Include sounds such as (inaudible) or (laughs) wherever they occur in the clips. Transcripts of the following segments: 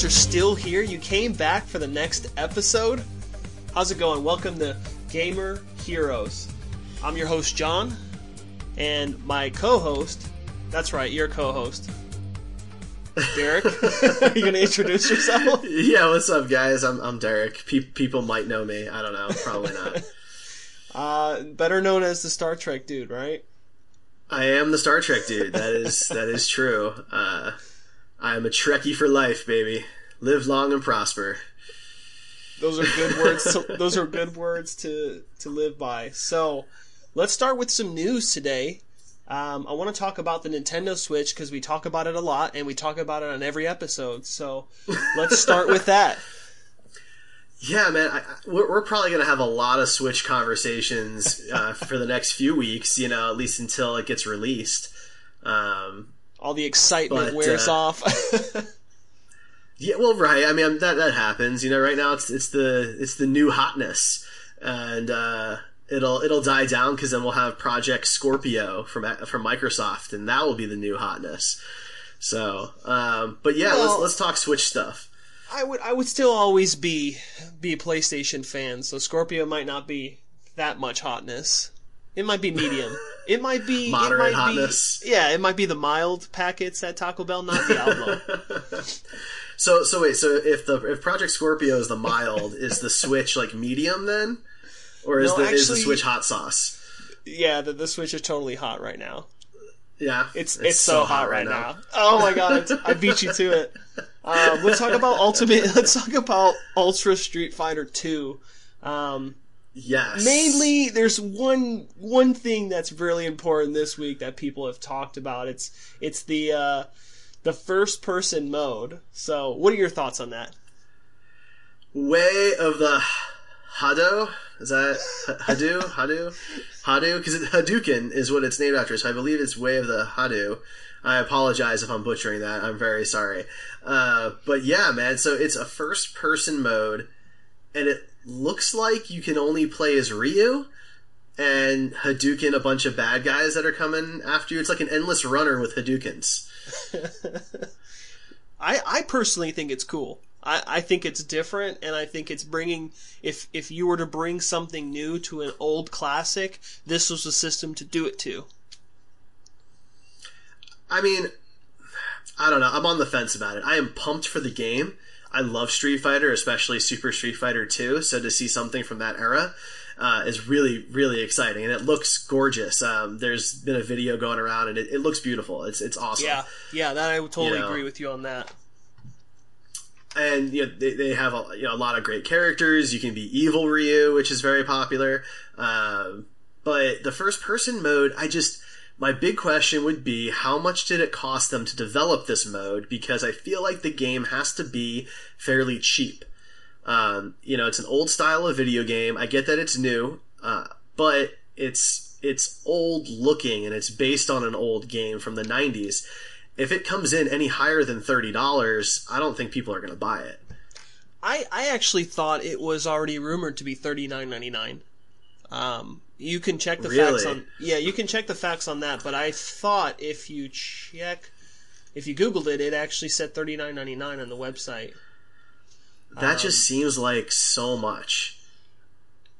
Guys are still here. You came back for the next episode. How's it going? Welcome to Gamer Heroes. I'm your host, John, and my co host, that's right, your co host, Derek. Are (laughs) (laughs) you going to introduce yourself? Yeah, what's up, guys? I'm, I'm Derek. Pe- people might know me. I don't know. Probably not. (laughs) Uh, better known as the Star Trek dude, right? I am the Star Trek dude. That is that is true. Uh, I am a Trekkie for life, baby. Live long and prosper. Those are good words. To, (laughs) those are good words to to live by. So, let's start with some news today. Um, I want to talk about the Nintendo Switch because we talk about it a lot and we talk about it on every episode. So, let's start with (laughs) that. Yeah, man. I, I, we're, we're probably gonna have a lot of Switch conversations uh, for the next few weeks. You know, at least until it gets released. Um, All the excitement But, wears uh, off. (laughs) Yeah, well, right. I mean, that that happens. You know, right now it's it's the it's the new hotness, and uh, it'll it'll die down because then we'll have Project Scorpio from from Microsoft, and that will be the new hotness. So, um, but yeah, Well- let's let's talk Switch stuff. I would I would still always be be a PlayStation fan, so Scorpio might not be that much hotness. It might be medium. It might be it (laughs) might hotness. Be, yeah, it might be the mild packets at Taco Bell, not the Diablo. (laughs) So so wait, so if the if Project Scorpio is the mild, is the Switch like medium then, or is No, the is the Switch hot sauce? yeah, the, the Switch is totally hot right now. Yeah, It's it's, so, hot, right now. Oh my god, I beat you to it. Um, let's talk about Ultimate. (laughs) Let's talk about Ultra Street Fighter Two. Um, Yes, mainly there's one one thing that's really important this week that people have talked about it's it's the uh the first person mode so what are your thoughts on that Way of the Hado? Is that Hadu? Hadu? Hadu? Because Hadouken is what it's named after, so I believe it's Way of the Hadu. I apologize if I'm butchering that. I'm very sorry. Uh, but yeah, man, so it's a first person mode, and it looks like you can only play as Ryu and Hadouken a bunch of bad guys that are coming after you. It's like an endless runner with Hadoukens. (laughs) i i personally think it's cool I, I think it's different and i think it's bringing if if you were to bring something new to an old classic this was the system to do it to I mean, I don't know. I'm on the fence about it. I am pumped for the game. I love Street Fighter, especially Super Street Fighter 2. So to see something from that era uh, is really, really exciting, and it looks gorgeous. Um, there's been a video going around, and it, it looks beautiful. It's it's awesome. yeah yeah that i totally You know. agree with you on that and you know, they, they have a, you know, a lot of great characters. You can be evil Ryu, which is very popular. Um, but the first person mode, I just my big question would be how much did it cost them to develop this mode? Because I feel like the game has to be fairly cheap. Um, you know, it's an old style of video game. I get that it's new, uh, but it's it's old looking and it's based on an old game from the 90s. If it comes in any higher than $30, I don't think people are going to buy it. I, I actually thought it was already rumored to be thirty nine ninety nine. Um, you can check the facts on yeah, you can check the facts on that. But I thought if you check, if you Googled it, it actually said thirty nine ninety nine on the website. That Um, just seems like so much.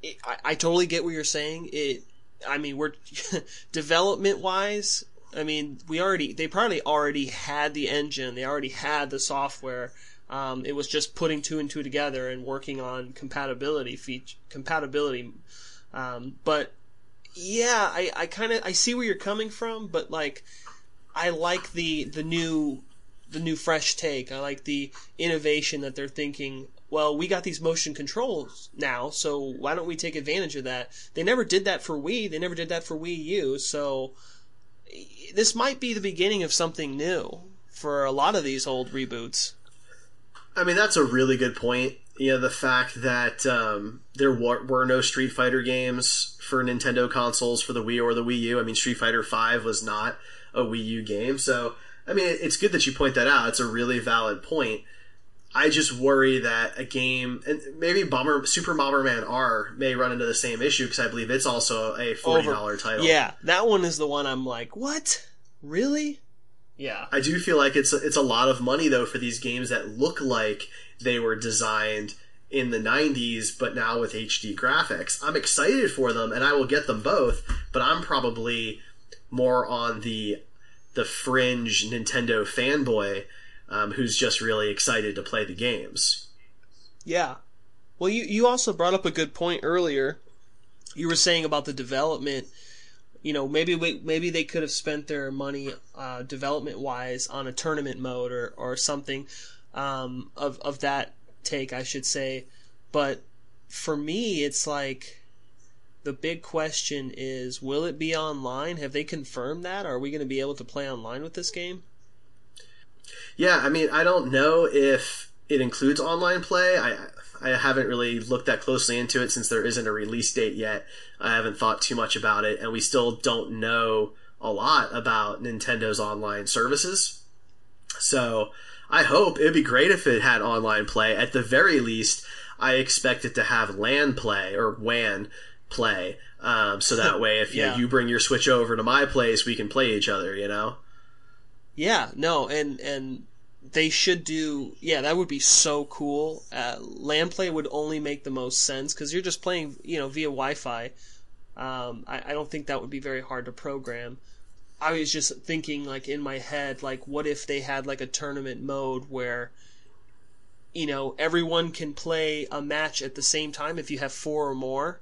It, I, I totally get what you're saying. It, I mean, we're (laughs) development wise. I mean, we already they probably already had the engine. They already had the software. Um, it was just putting two and two together and working on compatibility feature compatibility. Um, but yeah, I, I kind of I see where you're coming from, but like I like the the new the new fresh take. I like the innovation that they're thinking. Well, we got these motion controls now, so why don't we take advantage of that? They never did that for Wii. They never did that for Wii U. So this might be the beginning of something new for a lot of these old reboots. I mean, that's a really good point. You know, the fact that um, there were, were no Street Fighter games for Nintendo consoles for the Wii or the Wii U. I mean, Street Fighter Five was not a Wii U game, so I mean, it's good that you point that out. It's a really valid point. I just worry that a game, and maybe Bomber Super Bomberman R may run into the same issue because I believe it's also a forty dollar title. Yeah, that one is the one I'm like, what? Really? Yeah. I do feel like it's a, it's a lot of money though for these games that look like they were designed in the 90s but now with HD graphics. I'm excited for them and I will get them both, but I'm probably more on the the fringe Nintendo fanboy um, who's just really excited to play the games. Yeah. Well, you you also brought up a good point earlier. You were saying about the development you know, maybe we, maybe they could have spent their money uh, development wise on a tournament mode or or something um, of of that take, I should say. But for me, it's like the big question is: Will it be online? Have they confirmed that? Are we going to be able to play online with this game? Yeah, I mean, I don't know if it includes online play. I I haven't really looked that closely into it since there isn't a release date yet. I haven't thought too much about it, and we still don't know a lot about Nintendo's online services. So I hope it'd be great if it had online play. At the very least, I expect it to have LAN play or WAN play. Um, so that way, if (laughs) Yeah. you, you bring your Switch over to my place, we can play each other. You know. Yeah, no, and and they should do. Yeah, that would be so cool. Uh, LAN play would only make the most sense because you're just playing, you know, via Wi-Fi. Um, I, I don't think that would be very hard to program. I was just thinking, like in my head, like what if they had like a tournament mode where, you know, everyone can play a match at the same time if you have four or more,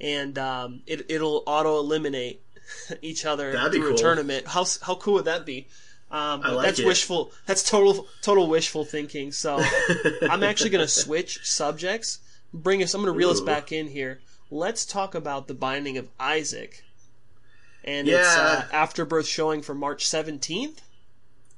and um, it it'll auto eliminate (laughs) each other That'd through cool. a tournament. How how cool would that be? Um, like that's it. wishful. That's total total wishful thinking. So (laughs) I'm actually going to switch subjects. Bring us. I'm going to reel us back in here. Let's talk about the Binding of Isaac, and it's uh, Yeah. afterbirth showing for March 17th.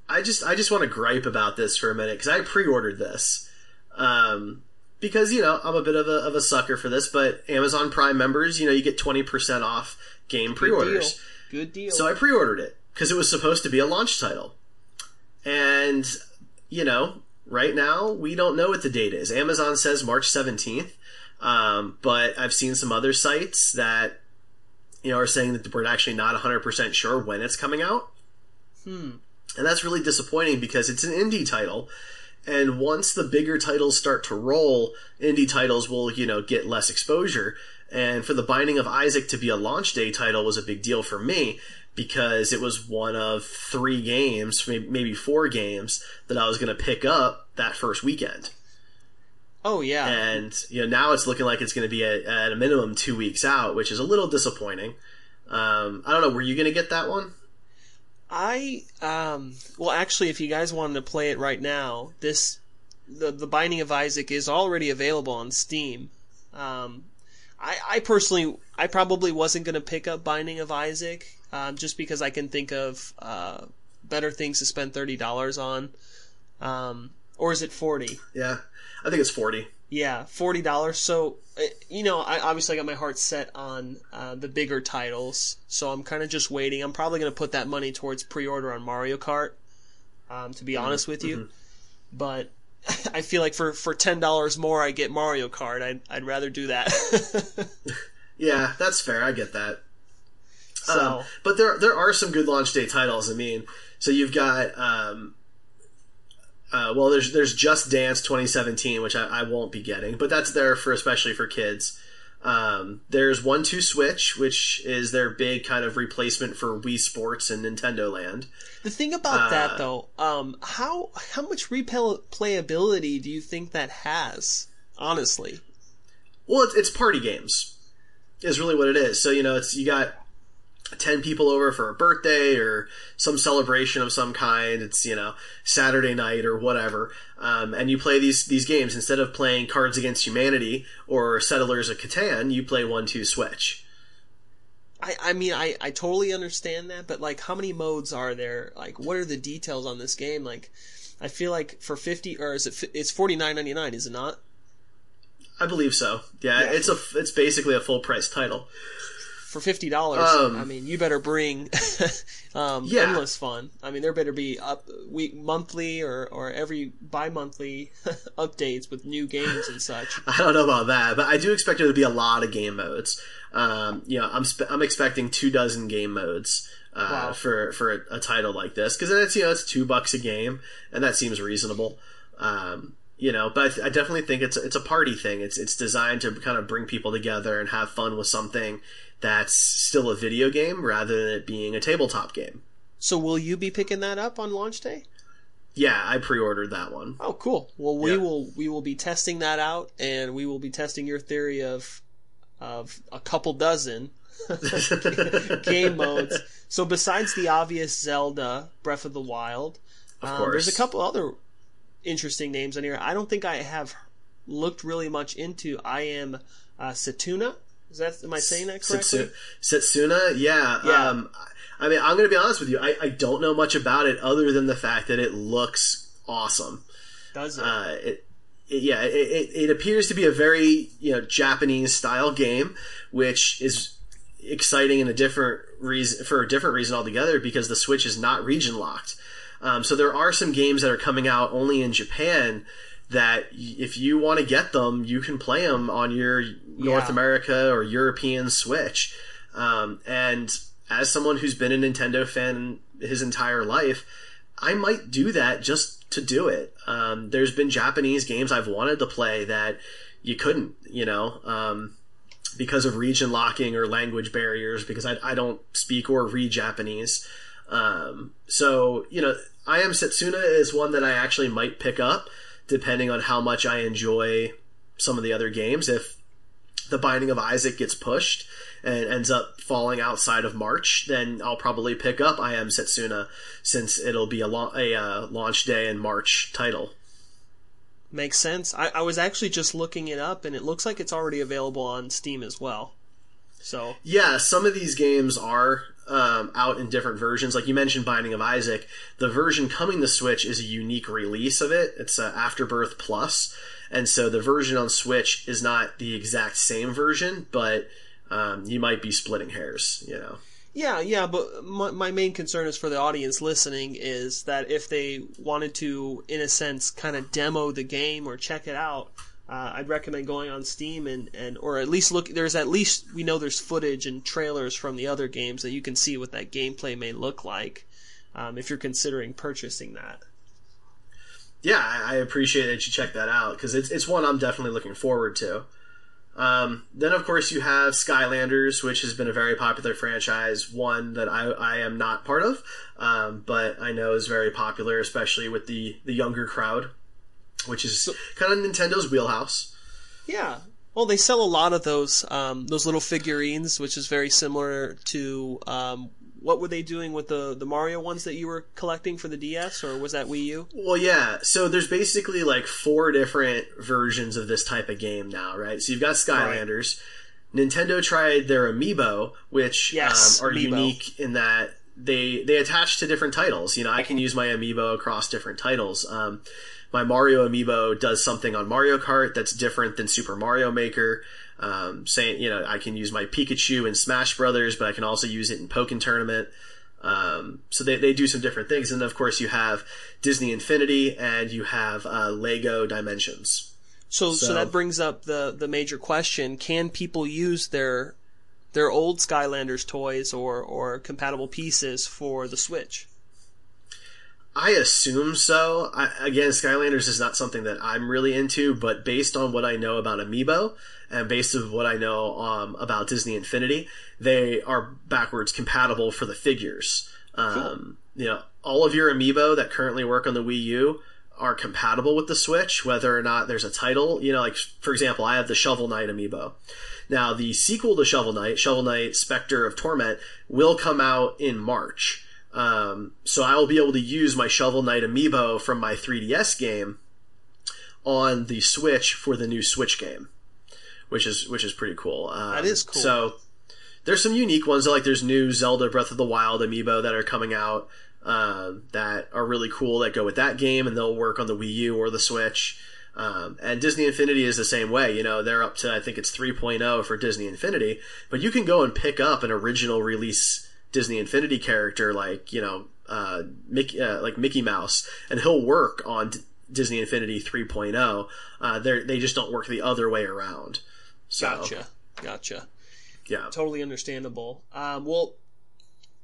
I just I just want to gripe about this for a minute because I pre-ordered this um, because you know I'm a bit of a of a sucker for this, but Amazon Prime members, you know, you get twenty percent off game Good pre-orders. deal. Good deal. So I pre-ordered it because it was supposed to be a launch title, and you know, right now we don't know what the date is. Amazon says March seventeenth, um, but I've seen some other sites that you know are saying that we're actually not hundred percent sure when it's coming out. hmm. And that's really disappointing because it's an indie title. And once the bigger titles start to roll, indie titles will, you know, get less exposure. And for the Binding of Isaac to be a launch day title was a big deal for me because it was one of three games, maybe four games that I was going to pick up that first weekend. Oh yeah. And, you know, now it's looking like it's going to be at, at a minimum two weeks out, which is a little disappointing. Um, I don't know, were you going to get that one? I um well actually if you guys wanted to play it right now, this the the Binding of Isaac is already available on Steam. Um I I personally I probably wasn't going to pick up Binding of Isaac um just because I can think of uh better things to spend $30 on. Um or is it 40? Yeah. I think it's 40. Yeah, forty dollars. So, uh, you know, I obviously got my heart set on uh, the bigger titles, so I'm kind of just waiting. I'm probably going to put that money towards pre-order on Mario Kart. Um, to be honest with you, but (laughs) I feel like for for ten dollars more, I get Mario Kart. I'd I'd rather do that. (laughs) Yeah, that's fair. I get that. so Um, but there there are some good launch day titles. I mean, so you've got um, uh, well, there's there's Just Dance 2017, which I, I won't be getting, but that's there for especially for kids. Um, there's One Two Switch, which is their big kind of replacement for Wii Sports and Nintendo Land. the thing about that uh, though, um, how how much replayability do you think that has? Honestly, Well, it's, it's party games, is really what it is. So you know, it's you got 10 people over for a birthday or some celebration of some kind. It's, you know, Saturday night or whatever. Um, and you play these, these games. Instead of playing Cards Against Humanity or Settlers of Catan, you play 1-2 Switch. I, I mean, I, I totally understand that, but like, how many modes are there? Like, what are the details on this game? Like, I feel like for 50, or is it, it's 49.99, is it not? I believe so. Yeah, yeah. it's a, it's basically a full price title for fifty dollars, um, I mean, you better bring (laughs) um, yeah. endless fun. I mean, there better be up week monthly or or every bi-monthly (laughs) updates with new games and such. (laughs) I don't know about that, but I do expect there to be a lot of game modes. Um, you know, I'm spe- I'm expecting two dozen game modes. Uh, wow. for for a, a, title like this because it's you know it's two bucks a game and that seems reasonable. Um, you know, but I, I, definitely think it's it's a party thing. It's it's designed to kind of bring people together and have fun with something that's still a video game rather than it being a tabletop game. So will you be picking that up on launch day? Yeah, I pre-ordered that one. Oh, cool. Well, we yeah. will we will be testing that out, and we will be testing your theory of of a couple dozen (laughs) game modes. So besides the obvious Zelda Breath of the Wild, of um, there's a couple other interesting names on here. I don't think I have looked really much into. I am uh, Setuna. Is that am I saying that correctly? Setsuna, yeah. yeah. Um, I mean, I'm going to be honest with you. I, I don't know much about it other than the fact that it looks awesome. Does it? Uh, it, it yeah, it, it, it appears to be a very you know Japanese style game, which is exciting in a different reason for a different reason altogether because the Switch is not region locked. Um, so there are some games that are coming out only in Japan that if you want to get them, you can play them on your North yeah. America or European Switch. Um, and as someone who's been a Nintendo fan his entire life, I might do that just to do it. Um, there's been Japanese games I've wanted to play that you couldn't, you know, um, because of region locking or language barriers, because I, I don't speak or read Japanese. Um, so, you know, I Am Setsuna is one that I actually might pick up depending on how much I enjoy some of the other games. If the Binding of Isaac gets pushed and ends up falling outside of March, then I'll probably pick up I Am Setsuna since it'll be a, lo- a uh, launch day in March title. Makes sense. I, I was actually just looking it up, and it looks like it's already available on Steam as well. So yeah, some of these games are um, out in different versions. Like you mentioned, Binding of Isaac. The version coming to Switch is a unique release of it. It's uh, Afterbirth Plus, and so the version on Switch is not the exact same version, but um, you might be splitting hairs. You know. Yeah, yeah, but my, my main concern is for the audience listening is that if they wanted to, in a sense, kind of demo the game or check it out, uh, I'd recommend going on Steam and, and or at least look. There's at least we know there's footage and trailers from the other games that you can see what that gameplay may look like um, if you're considering purchasing that. Yeah, I appreciate that you check that out because it's it's one I'm definitely looking forward to. Um, then, of course, you have Skylanders, which has been a very popular franchise, one that I, I am not part of, um, but I know is very popular, especially with the, the younger crowd which is so, kind of Nintendo's wheelhouse. Yeah. Well, they sell a lot of those um, those little figurines, which is very similar to um, what were they doing with the the Mario ones that you were collecting for the DS, or was that Wii U? Well, yeah. So there's basically like four different versions of this type of game now, right? So you've got Skylanders. Right. Nintendo tried their Amiibo, which yes, um, are Amiibo. unique in that they they attach to different titles. You know, I can use my Amiibo across different titles. Um, my Mario amiibo does something on Mario Kart that's different than Super Mario Maker. Um, saying, you know, I can use my Pikachu in Smash Brothers, but I can also use it in Pokken Tournament. Um, so they, they do some different things. And of course, you have Disney Infinity and you have uh, Lego Dimensions. So, so, so that brings up the the major question: Can people use their their old Skylanders toys or or compatible pieces for the Switch? I assume so. I, again, Skylanders is not something that I'm really into, but based on what I know about Amiibo and based on what I know um, about Disney Infinity, they are backwards compatible for the figures. Um, cool. You know, all of your Amiibo that currently work on the Wii U are compatible with the Switch, whether or not there's a title. You know, like for example, I have the Shovel Knight amiibo. Now, the sequel to Shovel Knight, Shovel Knight Spectre of Torment, will come out in March. Um, so I will be able to use my Shovel Knight amiibo from my 3DS game on the Switch for the new Switch game, which is which is pretty cool. Um, That is cool. So there's some unique ones like there's new Zelda Breath of the Wild amiibo that are coming out um, that are really cool that go with that game and they'll work on the Wii U or the Switch. Um, and Disney Infinity is the same way. You know, they're up to I think it's 3.0 for Disney Infinity, but you can go and pick up an original release Disney Infinity character like you know uh, Mickey, uh, like Mickey Mouse, and he'll work on D- Disney Infinity 3.0. Uh, they they just don't work the other way around. So, Gotcha. Gotcha. Yeah. Totally understandable. Um, well,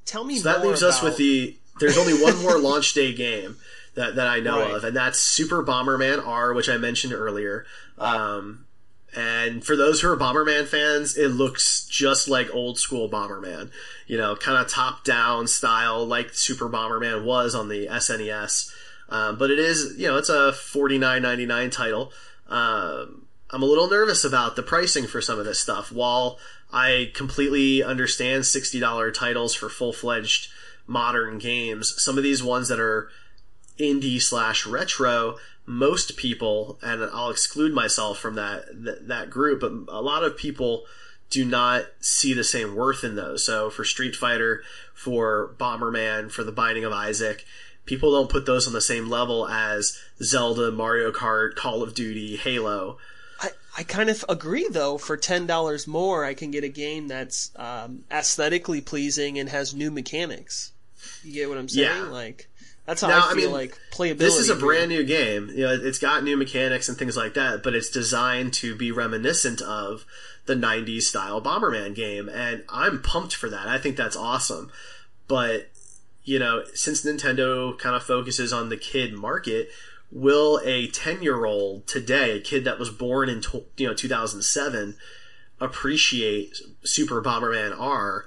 tell me So that leaves us with the. There's only one more launch day game that, that I know Right. of, and that's Super Bomberman R, which I mentioned earlier. Um, and for those who are Bomberman fans, it looks just like old school Bomberman. You know, kind of top down style, like Super Bomberman was on the SNES. Um, but it is, you know, it's a forty nine ninety nine title. Um, I'm a little nervous about the pricing for some of this stuff. While I completely understand $60 titles for full fledged modern games, some of these ones that are indie slash retro, most people, and I'll exclude myself from that, that, that group, but a lot of people do not see the same worth in those. So for Street Fighter, for Bomberman, for The Binding of Isaac, people don't put those on the same level as Zelda, Mario Kart, Call of Duty, Halo. I, I kind of agree though. For ten dollars more, I can get a game that's um, aesthetically pleasing and has new mechanics. You get what I'm saying? Yeah. Like that's how Now, I I feel mean, like playability. This is a brand new game. You know, it's got new mechanics and things like that, but it's designed to be reminiscent of the 90s style Bomberman game, and I'm pumped for that. I think that's awesome. But, you know, since Nintendo kind of focuses on the kid market, will a 10 year old today, a kid that was born in, you know, 2007, appreciate Super Bomberman R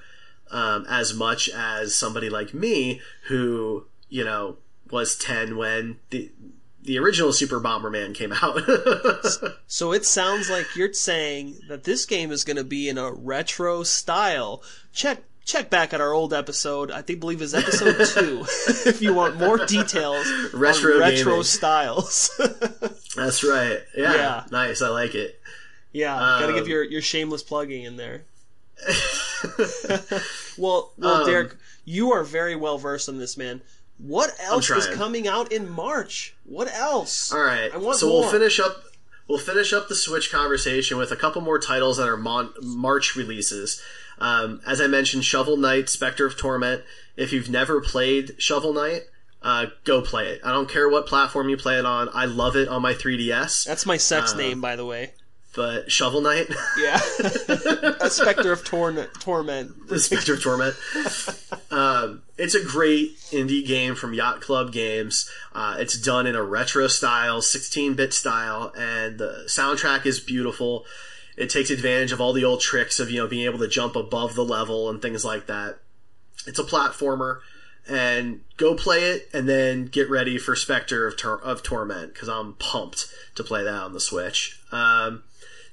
um, as much as somebody like me who, you know, was 10 when the the original Super Bomberman came out. (laughs) So it sounds like you're saying that this game is going to be in a retro style. Check check back at our old episode. I think believe is episode (laughs) two. if you want more details Retro on retro styles. (laughs) That's right. Yeah, Yeah. Nice. I like it. yeah, gotta Um, give your your shameless plugging in there. (laughs) well, well, Um, Derek, you are very well versed in this, man. What else is coming out in March? What else? All right. So more. we'll finish up. We'll finish up the Switch conversation with a couple more titles that are mon- March releases. Um, as I mentioned, Shovel Knight, Spectre of Torment. If you've never played Shovel Knight, uh, go play it. I don't care what platform you play it on. I love it on my 3DS. That's my sex Um, name, by the way. But Shovel Knight, Yeah, (laughs) a specter of torn- torment. the Spectre of Torment. um, it's a great indie game from Yacht Club Games. Uh, it's done in a retro style, 16-bit style, and the soundtrack is beautiful. It takes advantage of all the old tricks of you know being able to jump above the level and things like that. It's a platformer, and go play it, and then get ready for Spectre of, Tor- of Torment because I'm pumped to play that on the Switch. Um,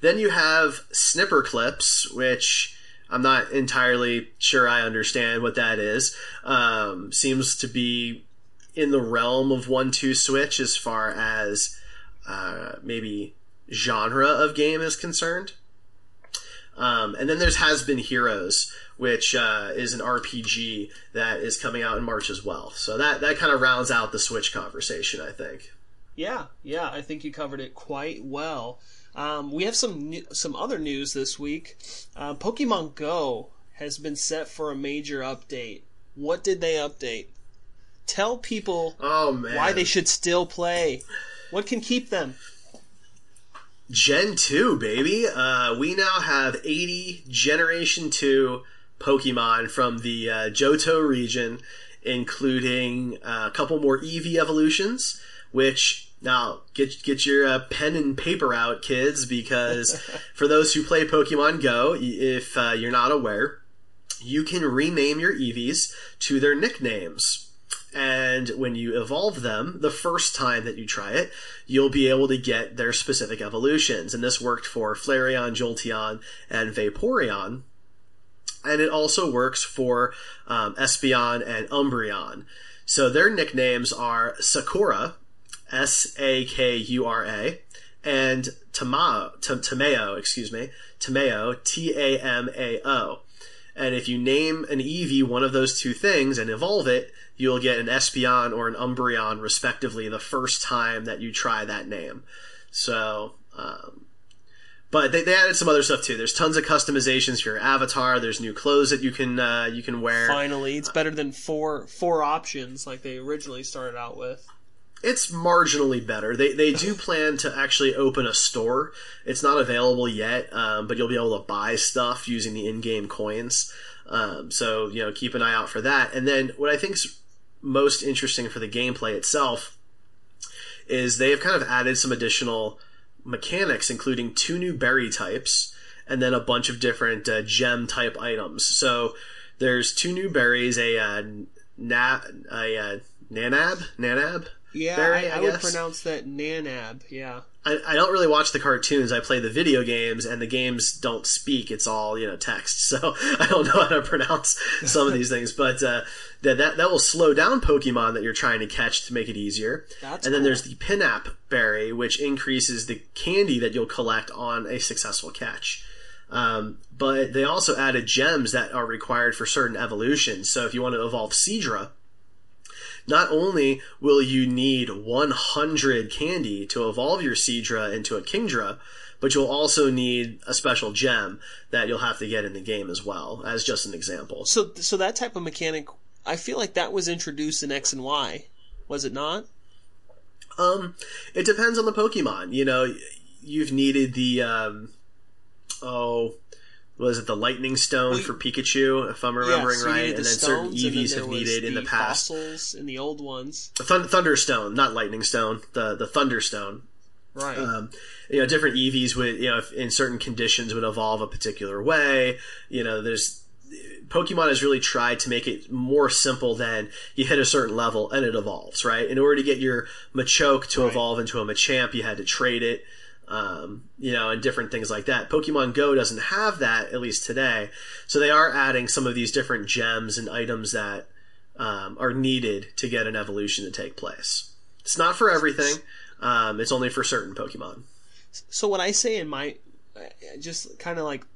then you have Snipperclips, which I'm not entirely sure I understand what that is. Um, seems to be in the realm of one two switch as far as uh, maybe genre of game is concerned. Um, and then there's Has Been Heroes, which uh, is an RPG that is coming out in March as well. So that that kind of rounds out the Switch conversation, I think. Yeah, yeah, I think you covered it quite well. Um, we have some new, some other news this week. Uh, Pokemon Go has been set for a major update. What did they update? Tell people Oh man, why they should still play. What can keep them? Gen 2, baby. Uh, we now have 80 Generation 2 Pokemon from the uh, Johto region, including uh, a couple more Eevee evolutions, which now get get your uh, pen and paper out, kids, because (laughs) for those who play Pokemon Go, if uh, you're not aware, you can rename your Eevees to their nicknames. And when you evolve them, the first time that you try it, you'll be able to get their specific evolutions. And this worked for Flareon, Jolteon, and Vaporeon. And it also works for um, Espeon and Umbreon. So their nicknames are Sakura, S A K U R A, and Tamao, T- Tameo, excuse me, Tameo, T A M A O. And if you name an Eevee one of those two things and evolve it, you'll get an Espeon or an Umbreon, respectively, the first time that you try that name. So, um, but they, they added some other stuff too. There's tons of customizations for your avatar. There's new clothes that you can uh, you can wear. Finally, it's better than four four options like they originally started out with. It's marginally better. They they do plan to actually open a store. It's not available yet, um, but you'll be able to buy stuff using the in-game coins. Um, so you know, keep an eye out for that. And then what I think's most interesting for the gameplay itself is they have kind of added some additional mechanics, including two new berry types and then a bunch of different uh, gem type items. So there's two new berries, a uh, na- a uh, nanab, nanab. Yeah, I, I, I would pronounce that Nanab. Yeah. I, I don't really watch the cartoons. I play the video games, and the games don't speak. It's all you know text, (laughs) so I don't know how to pronounce some of these things. But uh, that that that will slow down Pokemon that you're trying to catch to make it easier. That's and then cool. there's the Pinap Berry, which increases the candy that you'll collect on a successful catch. Um, but they also added gems that are required for certain evolutions. So if you want to evolve Seadra, not only will you need 100 candy to evolve your Seadra into a Kingdra, but you'll also need a special gem that you'll have to get in the game as well, as just an example. So so that type of mechanic, I feel like that was introduced in X and Y, was it not? Um, it depends on the Pokemon. You know, you've needed the um, oh, was it the Lightning Stone Well, for Pikachu, if I'm remembering yeah, so right? needed And the then certain stones, and then there have was needed in the past. fossils in the old ones, Thun- Thunderstone, not Lightning Stone, the the Thunderstone. right? um, you know, different Eevees would, you know, if in certain conditions would evolve a particular way. You know, there's Pokemon has really tried to make it more simple than you hit a certain level and it evolves, right? In order to get your Machoke to Right. evolve into a Machamp, you had to trade it. Um, you know, and different things like that. Pokemon Go doesn't have that, at least today. So they are adding some of these different gems and items that um, are needed to get an evolution to take place. It's not for everything. Um, it's only for certain Pokemon. So what I say in my, just kind of like,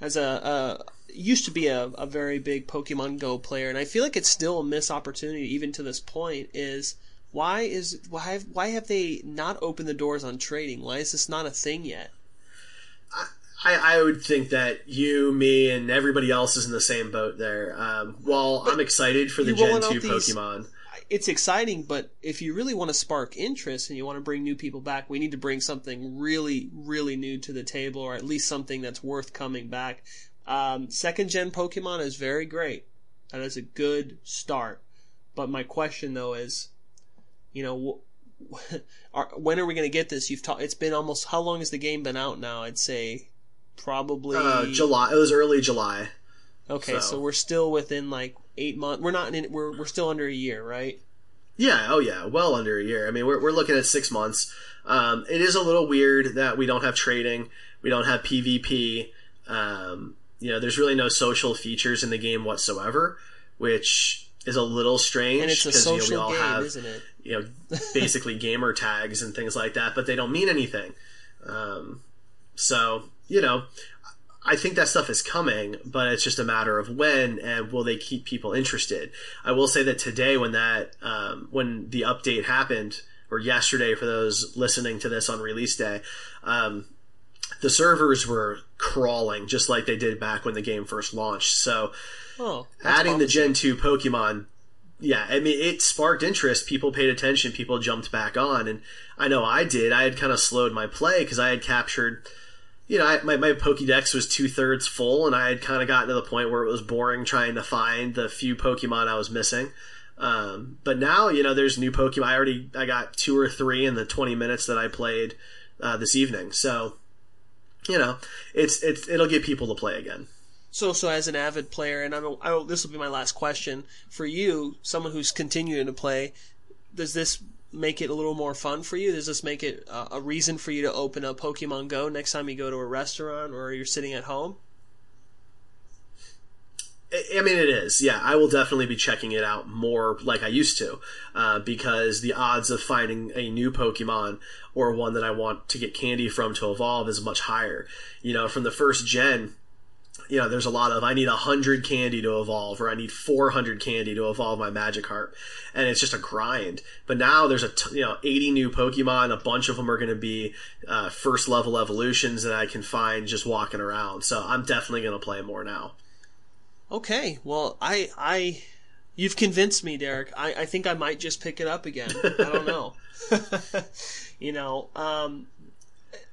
as a, uh, used to be a, a very big Pokemon Go player, and I feel like it's still a missed opportunity even to this point. Is why is why have, why have they not opened the doors on trading? Why is this not a thing yet? I, I would think that you, me, and everybody else is in the same boat there. Um, while I'm excited for the Gen 2 these- Pokemon. It's exciting, but if you really want to spark interest and you want to bring new people back, we need to bring something really, really new to the table, or at least something that's worth coming back. Um, second gen Pokemon is very great. That is a good start. But my question though is, you know, (laughs) are, when are we going to get this? You've talked. It's been almost. How long has the game been out now? I'd say probably Uh, July. It was early July. Okay, so. so we're still within like eight months. We're not in. We're we're still under a year, right? Yeah, oh yeah, well under a year. I mean, we're, we're looking at six months. Um, it is a little weird that we don't have trading, we don't have PvP. Um, you know, there's really no social features in the game whatsoever, which is a little strange And it's a because you know, we all game, have isn't it? you know (laughs) basically gamer tags and things like that, but they don't mean anything. Um, so you know, I think that stuff is coming, but it's just a matter of when and will they keep people interested. I will say that today, when that um, when the update happened, or yesterday for those listening to this on release day, um, the servers were crawling just like they did back when the game first launched. So Oh, adding the. Gen 2 Pokemon, yeah, I mean, it sparked interest. People paid attention. People jumped back on. And I know I did. I had kind of slowed my play because I had captured, you know, I, my, my Pokedex was two thirds full, and I had kind of gotten to the point where it was boring trying to find the few Pokemon I was missing. Um, but now, you know, there's new Pokemon. I already, I got two or three in the 20 minutes that I played uh, this evening. So, you know, it's, it's, it'll get people to play again. So, so as an avid player, and I don't, I this will be my last question for you, someone who's continuing to play. Does this make it a little more fun for you? Does this make it uh, a reason for you to open up Pokemon Go next time you go to a restaurant or you're sitting at home? I mean, it is. Yeah, I will definitely be checking it out more like I used to, uh, because the odds of finding a new Pokemon or one that I want to get candy from to evolve is much higher. You know, from the first gen, you know, there's a lot of I need 100 candy to evolve, or I need 400 candy to evolve my Magikarp, and it's just a grind. But now there's a t- you know 80 new Pokemon. A bunch of them are going to be uh, first level evolutions that I can find just walking around. So I'm definitely going to play more now. Okay, well, I, I, you've convinced me, Derek. I, I think I might just pick it up again. I don't know. (laughs) you know, um,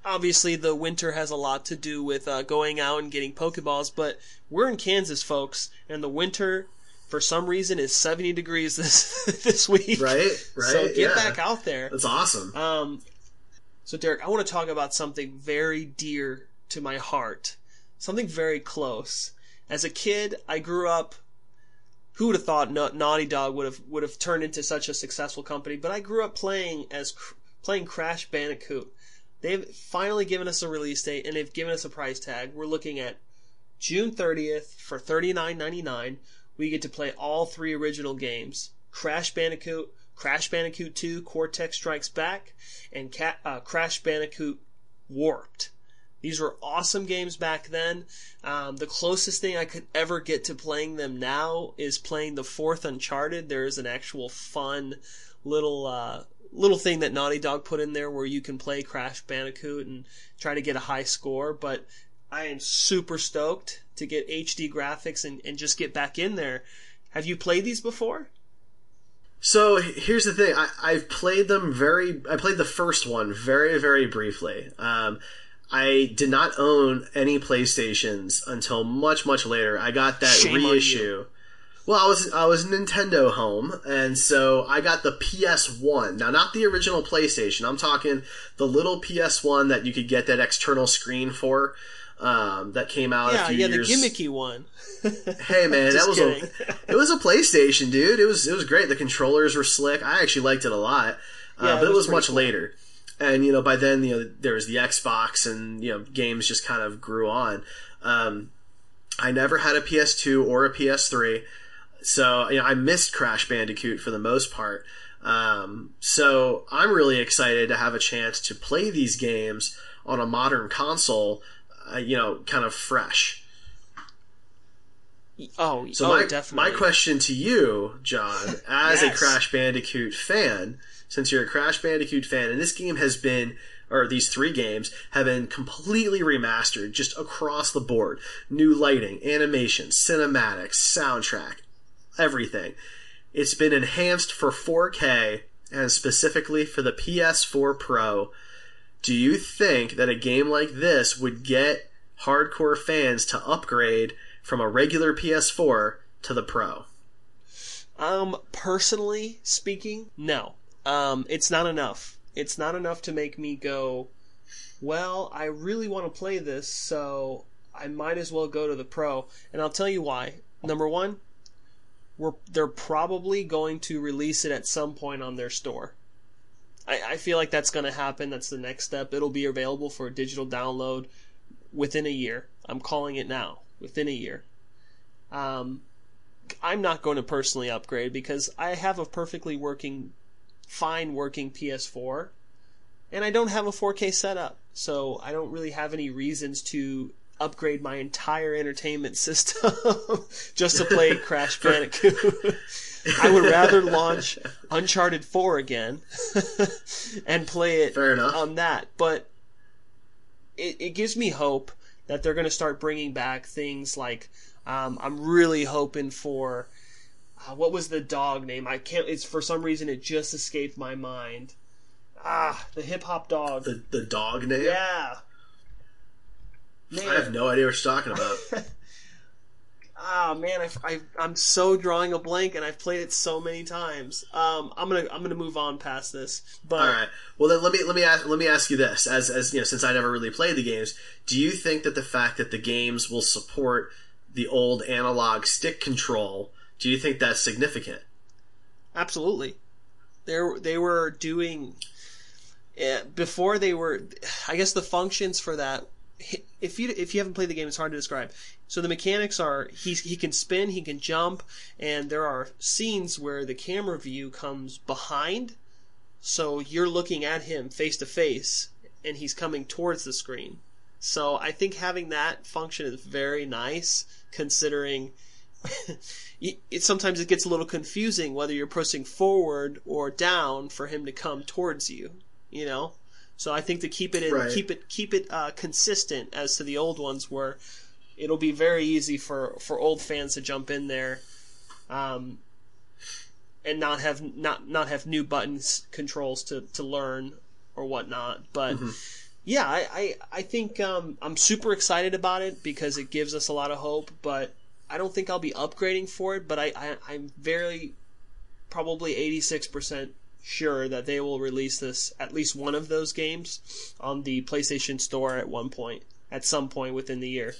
obviously the winter has a lot to do with uh, going out and getting Pokeballs, but we're in Kansas, folks, and the winter, for some reason, is 70 degrees this (laughs) this week. Right, right. So get yeah. back out there. That's awesome. Um, so Derek, I want to talk about something very dear to my heart, something very close. As a kid, I grew up. Who would have thought Na- Naughty Dog would have would have turned into such a successful company? But I grew up playing as playing Crash Bandicoot. They've finally given us a release date and they've given us a price tag. We're looking at June 30th for $39.99. We get to play all three original games: Crash Bandicoot, Crash Bandicoot 2, Cortex Strikes Back, and Ca- uh, Crash Bandicoot Warped. These were awesome games back then. Um, the closest thing I could ever get to playing them now is playing the fourth Uncharted. There is an actual fun little uh, little thing that Naughty Dog put in there where you can play Crash Bandicoot and try to get a high score. But I am super stoked to get HD graphics and, and just get back in there. Have you played these before? So here's the thing. I, I've played them very. I played the first one very, very briefly. Um, I did not own any PlayStations until much, much later. I got that Shame reissue. Well, I was I was Nintendo home, and so I got the PS1. Now, not the original PlayStation. I'm talking the little PS1 that you could get that external screen for. Um, that came out. Yeah, a few yeah, years. the gimmicky one. Hey man, (laughs) that was kidding. a it was a PlayStation, dude. It was it was great. The controllers were slick. I actually liked it a lot. Uh, Yeah, but it was was much cool. later. And you know, by then, you know, there was the Xbox, and you know, games just kind of grew on. Um, I never had a PS2 or a PS3, so you know, I missed Crash Bandicoot for the most part. Um, so I'm really excited to have a chance to play these games on a modern console. Uh, you know, kind of fresh. Oh, So oh, my, definitely. my question to you, John, as a Crash Bandicoot fan, since you're a Crash Bandicoot fan, and this game has been, or these three games have been completely remastered, just across the board. New lighting, animation, cinematics, soundtrack, everything. It's been enhanced for 4K and specifically for the PS4 Pro. Do you think that a game like this would get hardcore fans to upgrade from a regular PS4 to the Pro? Um, personally speaking, no. Um, it's not enough. It's not enough to make me go, well, I really want to play this, so I might as well go to the Pro. And I'll tell you why. Number one, we're they're probably going to release it at some point on their store. I, I feel like that's going to happen. That's the next step. It'll be available for digital download within a year. I'm calling it now. Within a year. Um, I'm not going to personally upgrade because I have a perfectly working, fine working PS4, and I don't have a 4K setup, so I don't really have any reasons to upgrade my entire entertainment (laughs) system just to play (laughs) Crash Bandicoot. I would rather launch Uncharted 4 again (laughs) and play it on that, but it, it gives me hope that they're going to start bringing back things like um, I'm really hoping for uh, what was the dog name? I can't. It's for some reason it just escaped my mind. Ah, the hip hop dog. The, the dog name? yeah. I have no idea what you're talking about. (laughs) Ah man, I, I'm so drawing a blank, and I've played it so many times. Um, I'm gonna I'm gonna move on past this. But All right. Well, then let me let me ask let me ask you this: as as you know, since I never really played the games, do you think that the fact that the games will support the old analog stick control, do you think that's significant? Absolutely. They they were doing uh, before they were. I guess the functions for that. If you if you haven't played the game, it's hard to describe. So the mechanics are he he can spin, he can jump, and there are scenes where the camera view comes behind, so you're looking at him face to face, and he's coming towards the screen. So I think having that function is very nice, considering (laughs) it sometimes it gets a little confusing whether you're pressing forward or down for him to come towards you. You know, so I think to keep it in, right. keep it keep it uh, consistent as to the old ones, where it'll be very easy for for old fans to jump in there, um, and not have not not have new buttons controls to to learn or whatnot. But mm-hmm. yeah, I I, I think um, I'm super excited about it because it gives us a lot of hope, but I don't think I'll be upgrading for it, but I, I I'm very probably 86% sure that they will release this at least one of those games on the PlayStation Store at one point, at some point within the year.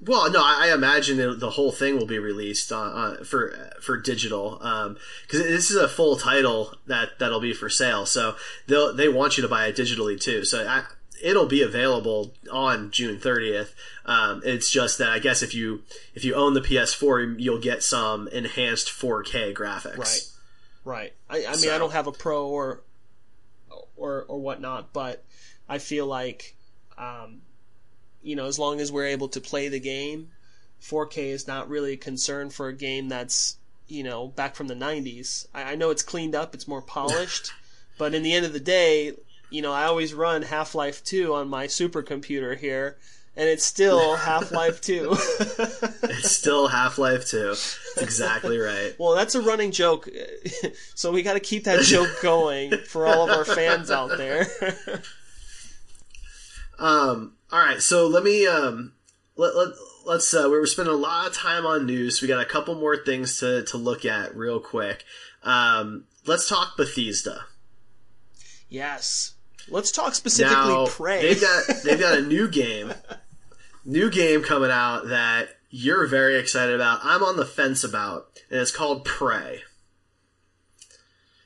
Well, no, I, imagine the whole thing will be released uh, uh, for for digital because um, this is a full title that that'll be for sale. So they they want you to buy it digitally too. So I, it'll be available on June 30th. Um, it's just that I guess if you if you own the PS4, you'll get some enhanced 4K graphics. Right. Right. I, I mean, so. I don't have a Pro or or or whatnot, but I feel like, um, you know, as long as we're able to play the game, 4K is not really a concern for a game that's you know back from the 90s. I, I know it's cleaned up, it's more polished, (laughs) but in the end of the day, you know, I always run Half Life 2 on my supercomputer here, and it's still (laughs) Half Life 2. it's still Half Life 2. That's exactly right. Well, that's a running joke, (laughs) so we got to keep that joke (laughs) going for all of our fans out there. um. All right, so let me um. Let, let, let's uh, we were spending a lot of time on news. We got a couple more things to, to look at real quick. Um, let's talk Bethesda. Yes. Let's talk specifically now, Prey. They've got they've got a (laughs) new game, new game coming out that you're very excited about. I'm on the fence about, and it's called Prey.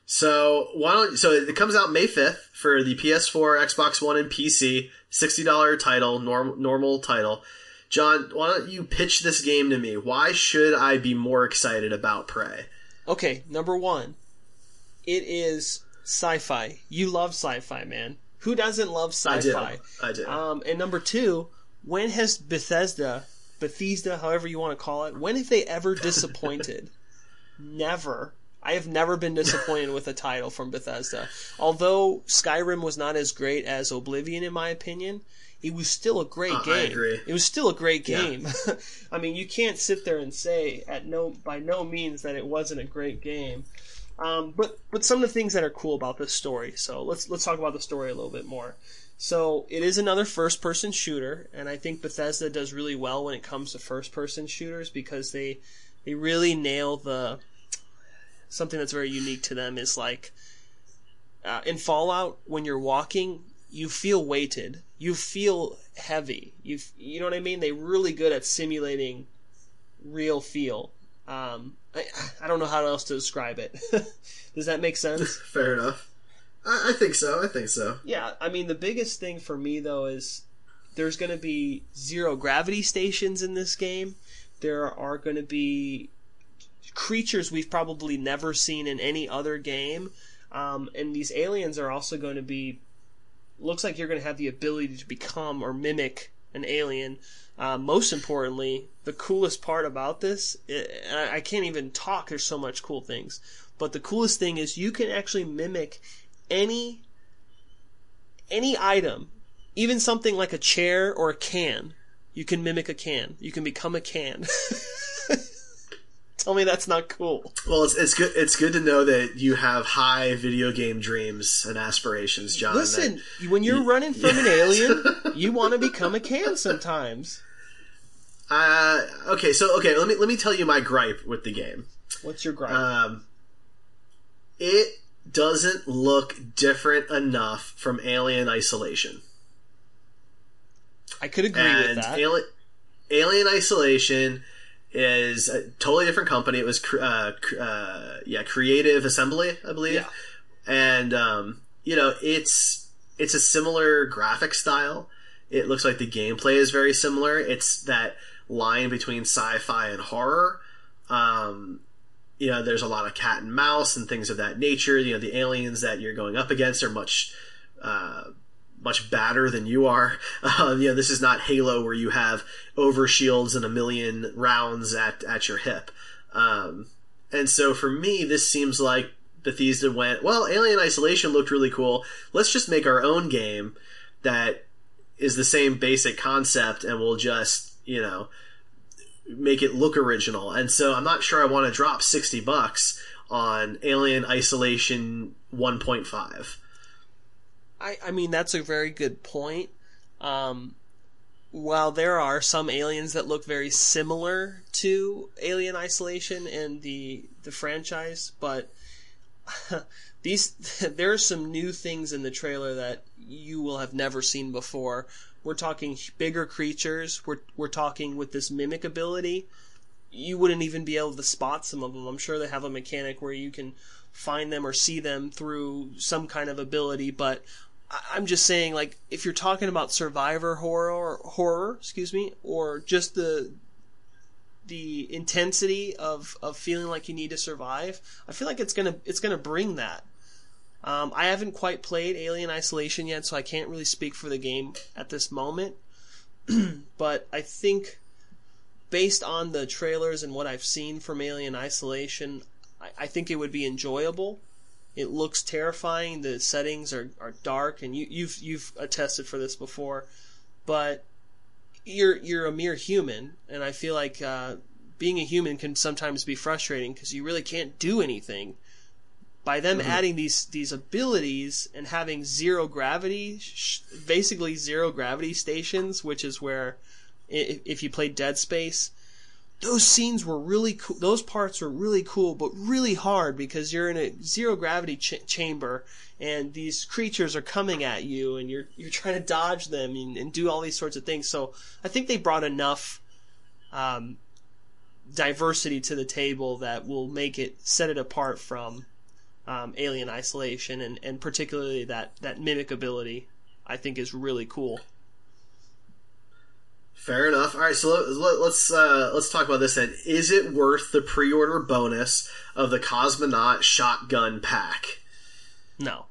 So why don't so it comes out May 5th for the PS4, Xbox One, and PC. Sixty dollar title, normal normal title. John, why don't you pitch this game to me? Why should I be more excited about Prey? Okay, number one, it is sci-fi. You love sci-fi, man. Who doesn't love sci-fi? I do. I do. Um, and number two, when has Bethesda, Bethesda, however you want to call it, when have they ever (laughs) disappointed? never. I have never been disappointed with a title from Bethesda. Although Skyrim was not as great as Oblivion, in my opinion, it was still a great uh, game. I agree. It was still a great game. Yeah. (laughs) I mean, you can't sit there and say at no by no means that it wasn't a great game. Um, but but some of the things that are cool about this story. So let's let's talk about the story a little bit more. So it is another first person shooter, and I think Bethesda does really well when it comes to first person shooters because they they really nail the something that's very unique to them is like uh, in Fallout when you're walking you feel weighted you feel heavy you you know what I mean they're really good at simulating real feel um, I, I don't know how else to describe it. (laughs) Does that make sense? (laughs) Fair enough. I, I think so. I think so. Yeah, I mean the biggest thing for me though is there's going to be zero gravity stations in this game. There are going to be creatures we've probably never seen in any other game, um, and these aliens are also going to be. Looks like you're going to have the ability to become or mimic an alien uh, most importantly, the coolest part about this, I, I can't even talk. There's so much cool things, but the coolest thing is you can actually mimic any any item, even something like a chair or a can. You can mimic a can. You can become a can. (laughs) Tell me that's not cool. Well, it's, it's good. It's good to know that you have high video game dreams and aspirations, John. Listen, when you're you, running from an alien, (laughs) you want to become a can sometimes. Uh, okay, so okay, let me let me tell you my gripe with the game. What's your gripe? Um, it doesn't look different enough from Alien Isolation. I could agree and with that. Alien, Alien Isolation is a totally different company. It was, uh, uh, yeah, Creative Assembly, I believe. Yeah. And, um, you know, it's, it's a similar graphic style. It looks like the gameplay is very similar. It's that line between sci-fi and horror. Um, you know, there's a lot of cat and mouse and things of that nature. You know, the aliens that you're going up against are much, uh, much badder than you are. (laughs) Um, you know, this is not Halo where you have over shields and a million rounds at, at your hip. Um, and so for me, this seems like Bethesda went, well, Alien Isolation looked really cool. Let's just make our own game that is the same basic concept and we'll just, you know, make it look original. And so I'm not sure I want to drop 60 bucks on Alien Isolation 1.5. I, I mean, that's a very good point. Um, while there are some aliens that look very similar to Alien Isolation and the the franchise, but (laughs) these (laughs) there are some new things in the trailer that you will have never seen before. We're talking bigger creatures. We're we're talking with this mimic ability. You wouldn't even be able to spot some of them. I'm sure they have a mechanic where you can find them or see them through some kind of ability, but I'm just saying, like, if you're talking about survivor horror, horror, excuse me, or just the the intensity of, of feeling like you need to survive, I feel like it's gonna it's gonna bring that. Um, I haven't quite played Alien Isolation yet, so I can't really speak for the game at this moment. (clears throat) but I think, based on the trailers and what I've seen from Alien Isolation, I, I think it would be enjoyable. It looks terrifying. The settings are, are dark, and you, you've you've attested for this before. But you're you're a mere human, and I feel like uh, being a human can sometimes be frustrating because you really can't do anything. By them Mm-hmm. adding these these abilities and having zero gravity, sh- basically zero gravity stations, which is where i- if you play Dead Space, those scenes were really cool. Those parts were really cool, but really hard because you're in a zero gravity ch- chamber and these creatures are coming at you and you're you're trying to dodge them and, and do all these sorts of things. So I think they brought enough um, diversity to the table that will make it set it apart from um, Alien Isolation and, and particularly that that mimic ability. I think is really cool. Fair enough. All right, so let, let's uh, let's talk about this then. Is it worth the pre-order bonus of the Cosmonaut shotgun pack? No.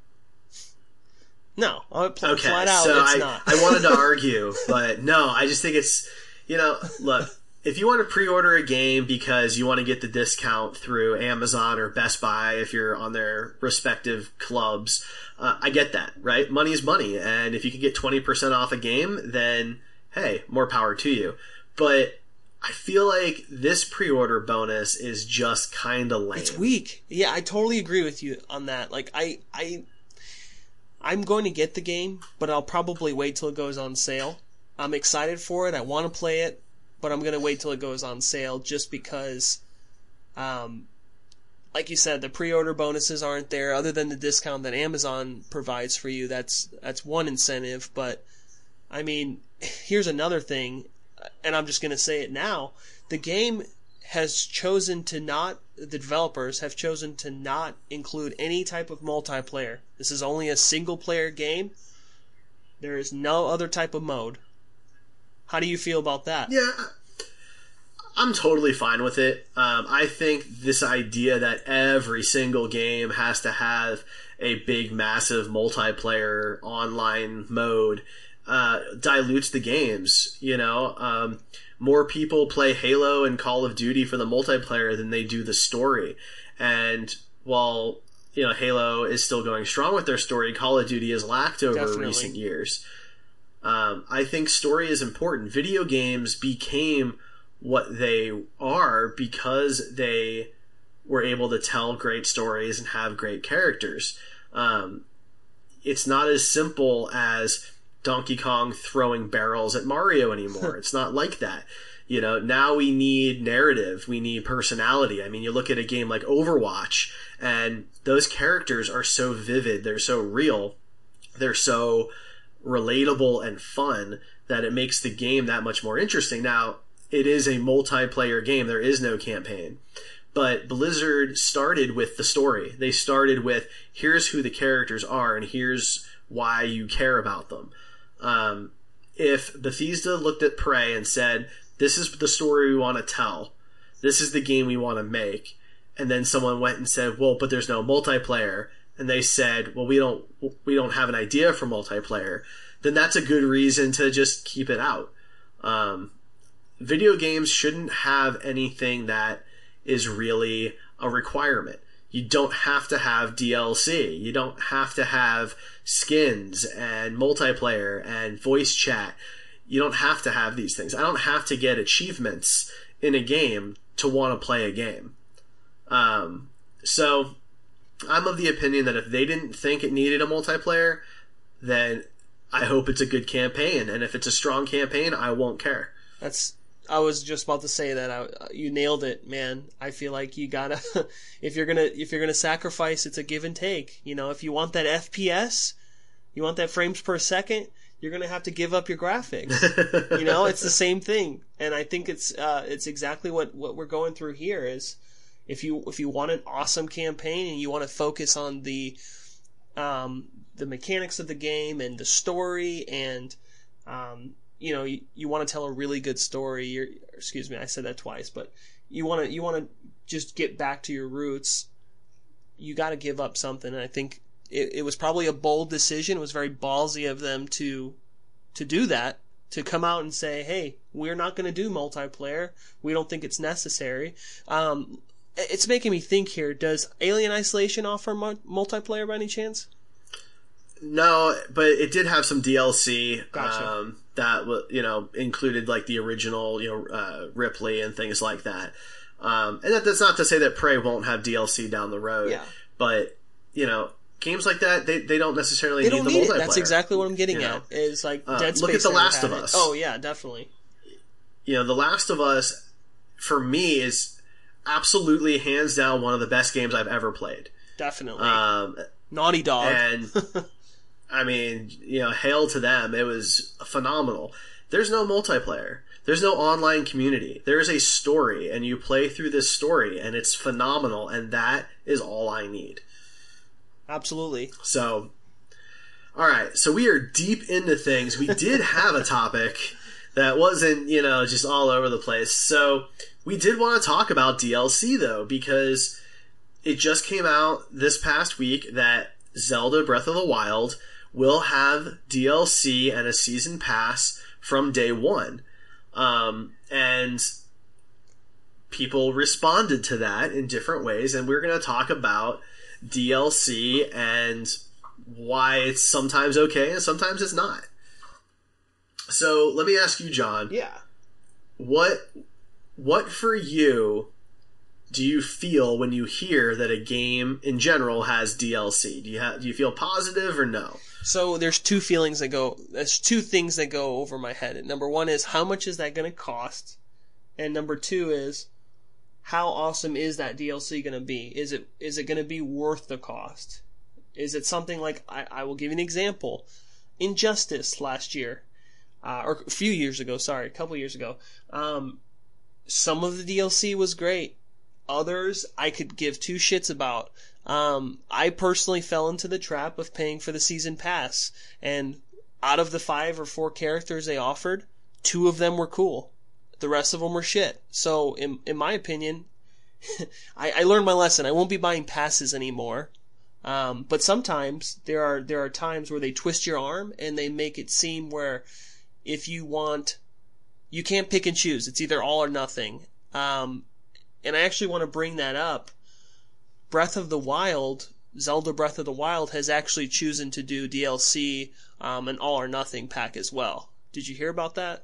No, I'll pl- Okay, flat out, so it's I, not. I wanted to (laughs) argue, but no, I just think it's you know, look, if you want to pre-order a game because you want to get the discount through Amazon or Best Buy if you're on their respective clubs, uh, I get that, right? Money is money, and if you can get twenty percent off a game, then hey, more power to you. But I feel like this pre-order bonus is just kind of lame. It's weak. Yeah, I totally agree with you on that. Like I I I'm going to get the game, but I'll probably wait till it goes on sale. I'm excited for it. I want to play it, but I'm to wait till it goes on sale just because um like you said, the pre-order bonuses aren't there other than the discount that Amazon provides for you. That's that's one incentive, but I mean, (laughs) here's another thing, and I'm just to say it now. The game has chosen to not, the developers have chosen to not include any type of multiplayer. This is only a single player game. There is no other type of mode. How do you feel about that? Yeah, I'm totally fine with it. Um, I think this idea that every single game has to have a big, massive multiplayer online mode uh, dilutes the games. You know, um, more people play Halo and Call of Duty for the multiplayer than they do the story. And while you know Halo is still going strong with their story, Call of Duty has lacked over Definitely. recent years. Um, I think story is important. Video games became what they are because they were able to tell great stories and have great characters. Um, it's not as simple as Donkey Kong throwing barrels at Mario anymore. (laughs) it's not like that. You know, now we need narrative, we need personality. I mean, you look at a game like Overwatch, and those characters are so vivid, they're so real, they're so relatable and fun that it makes the game that much more interesting. Now, it is a multiplayer game. There is no campaign. But Blizzard started with the story. They started with here's who the characters are and here's why you care about them. Um, if Bethesda looked at Prey and said, "This is the story we want to tell. This is the game we want to make," and then someone went and said, "Well, but there's no multiplayer," and they said, "Well, we don't we don't have an idea for multiplayer," then that's a good reason to just keep it out. Um, video games shouldn't have anything that is really a requirement. You don't have to have DLC. You don't have to have skins and multiplayer and voice chat. You don't have to have these things. I don't have to get achievements in a game to want to play a game. Um, so I'm of the opinion that if they didn't think it needed a multiplayer, then I hope it's a good campaign. And if it's a strong campaign, I won't care. That's I was just about to say that I, you nailed it, man. I feel like you gotta (laughs) if you're gonna if you're gonna sacrifice, it's a give and take. You know, if you want that FPS, you want that frames per second, you're gonna have to give up your graphics. (laughs) you know, it's the same thing, and I think it's uh, it's exactly what what we're going through here. Is if you if you want an awesome campaign and you want to focus on the um, the mechanics of the game and the story and um, you know you, you want to tell a really good story you're excuse me i said that twice but you want to you want to just get back to your roots you got to give up something. And i think it, it was probably a bold decision. It was very ballsy of them to to do that to come out and say hey we're not going to do multiplayer. We don't think it's necessary. Um, it's making me think here does alien isolation offer multiplayer by any chance no, but it did have some DLC. Gotcha. Um, that you know included like the original you know uh, Ripley and things like that. Um, and that, that's not to say that Prey won't have DLC down the road. Yeah. But you know games like that they, they don't necessarily they need don't the need multiplayer. it. That's exactly what I'm getting You know? at. Is like Uh, Dead Space. look at The Last of it. Us. Oh yeah, definitely. You know, The Last of Us for me is absolutely hands down one of the best games I've ever played. Definitely. Um, Naughty Dog. and (laughs) I mean, you know, hail to them. It was phenomenal. There's no multiplayer. There's no online community. There is a story, and you play through this story, and it's phenomenal. And that is all I need. Absolutely. So, all right. So we are deep into things. We did have a topic that wasn't, you know, just all over the place. So we did want to talk about DLC though, because it just came out this past week that Zelda Breath of the Wild will have DLC and a season pass from day one. Um, and people responded to that in different ways, and we're going to talk about DLC and why it's sometimes okay and sometimes it's not. So let me ask you, John, Yeah. what what for you do you feel when you hear that a game in general has DLC? Do you do you feel positive or no? So there's two feelings that go. There's two things that go over my head. Number one is how much is that going to cost, and number two is how awesome is that DLC going to be? Is it is it going to be worth the cost? Is it something like I, I will give you an example. Injustice last year, uh, or a few years ago. Sorry, a couple years ago. Um, some of the DLC was great. Others I could give two shits about. Um, I personally fell into the trap of paying for the season pass, and out of the five or four characters they offered, two of them were cool. The rest of them were shit. So, in in my opinion, (laughs) I, I learned my lesson. I won't be buying passes anymore. Um, but sometimes there are there are times where they twist your arm and they make it seem where if you want, you can't pick and choose. It's either all or nothing. Um, and I actually want to bring that up. Breath of the Wild, Zelda Breath of the Wild, has actually chosen to do DLC, um, an all or nothing pack as well. Did you hear about that?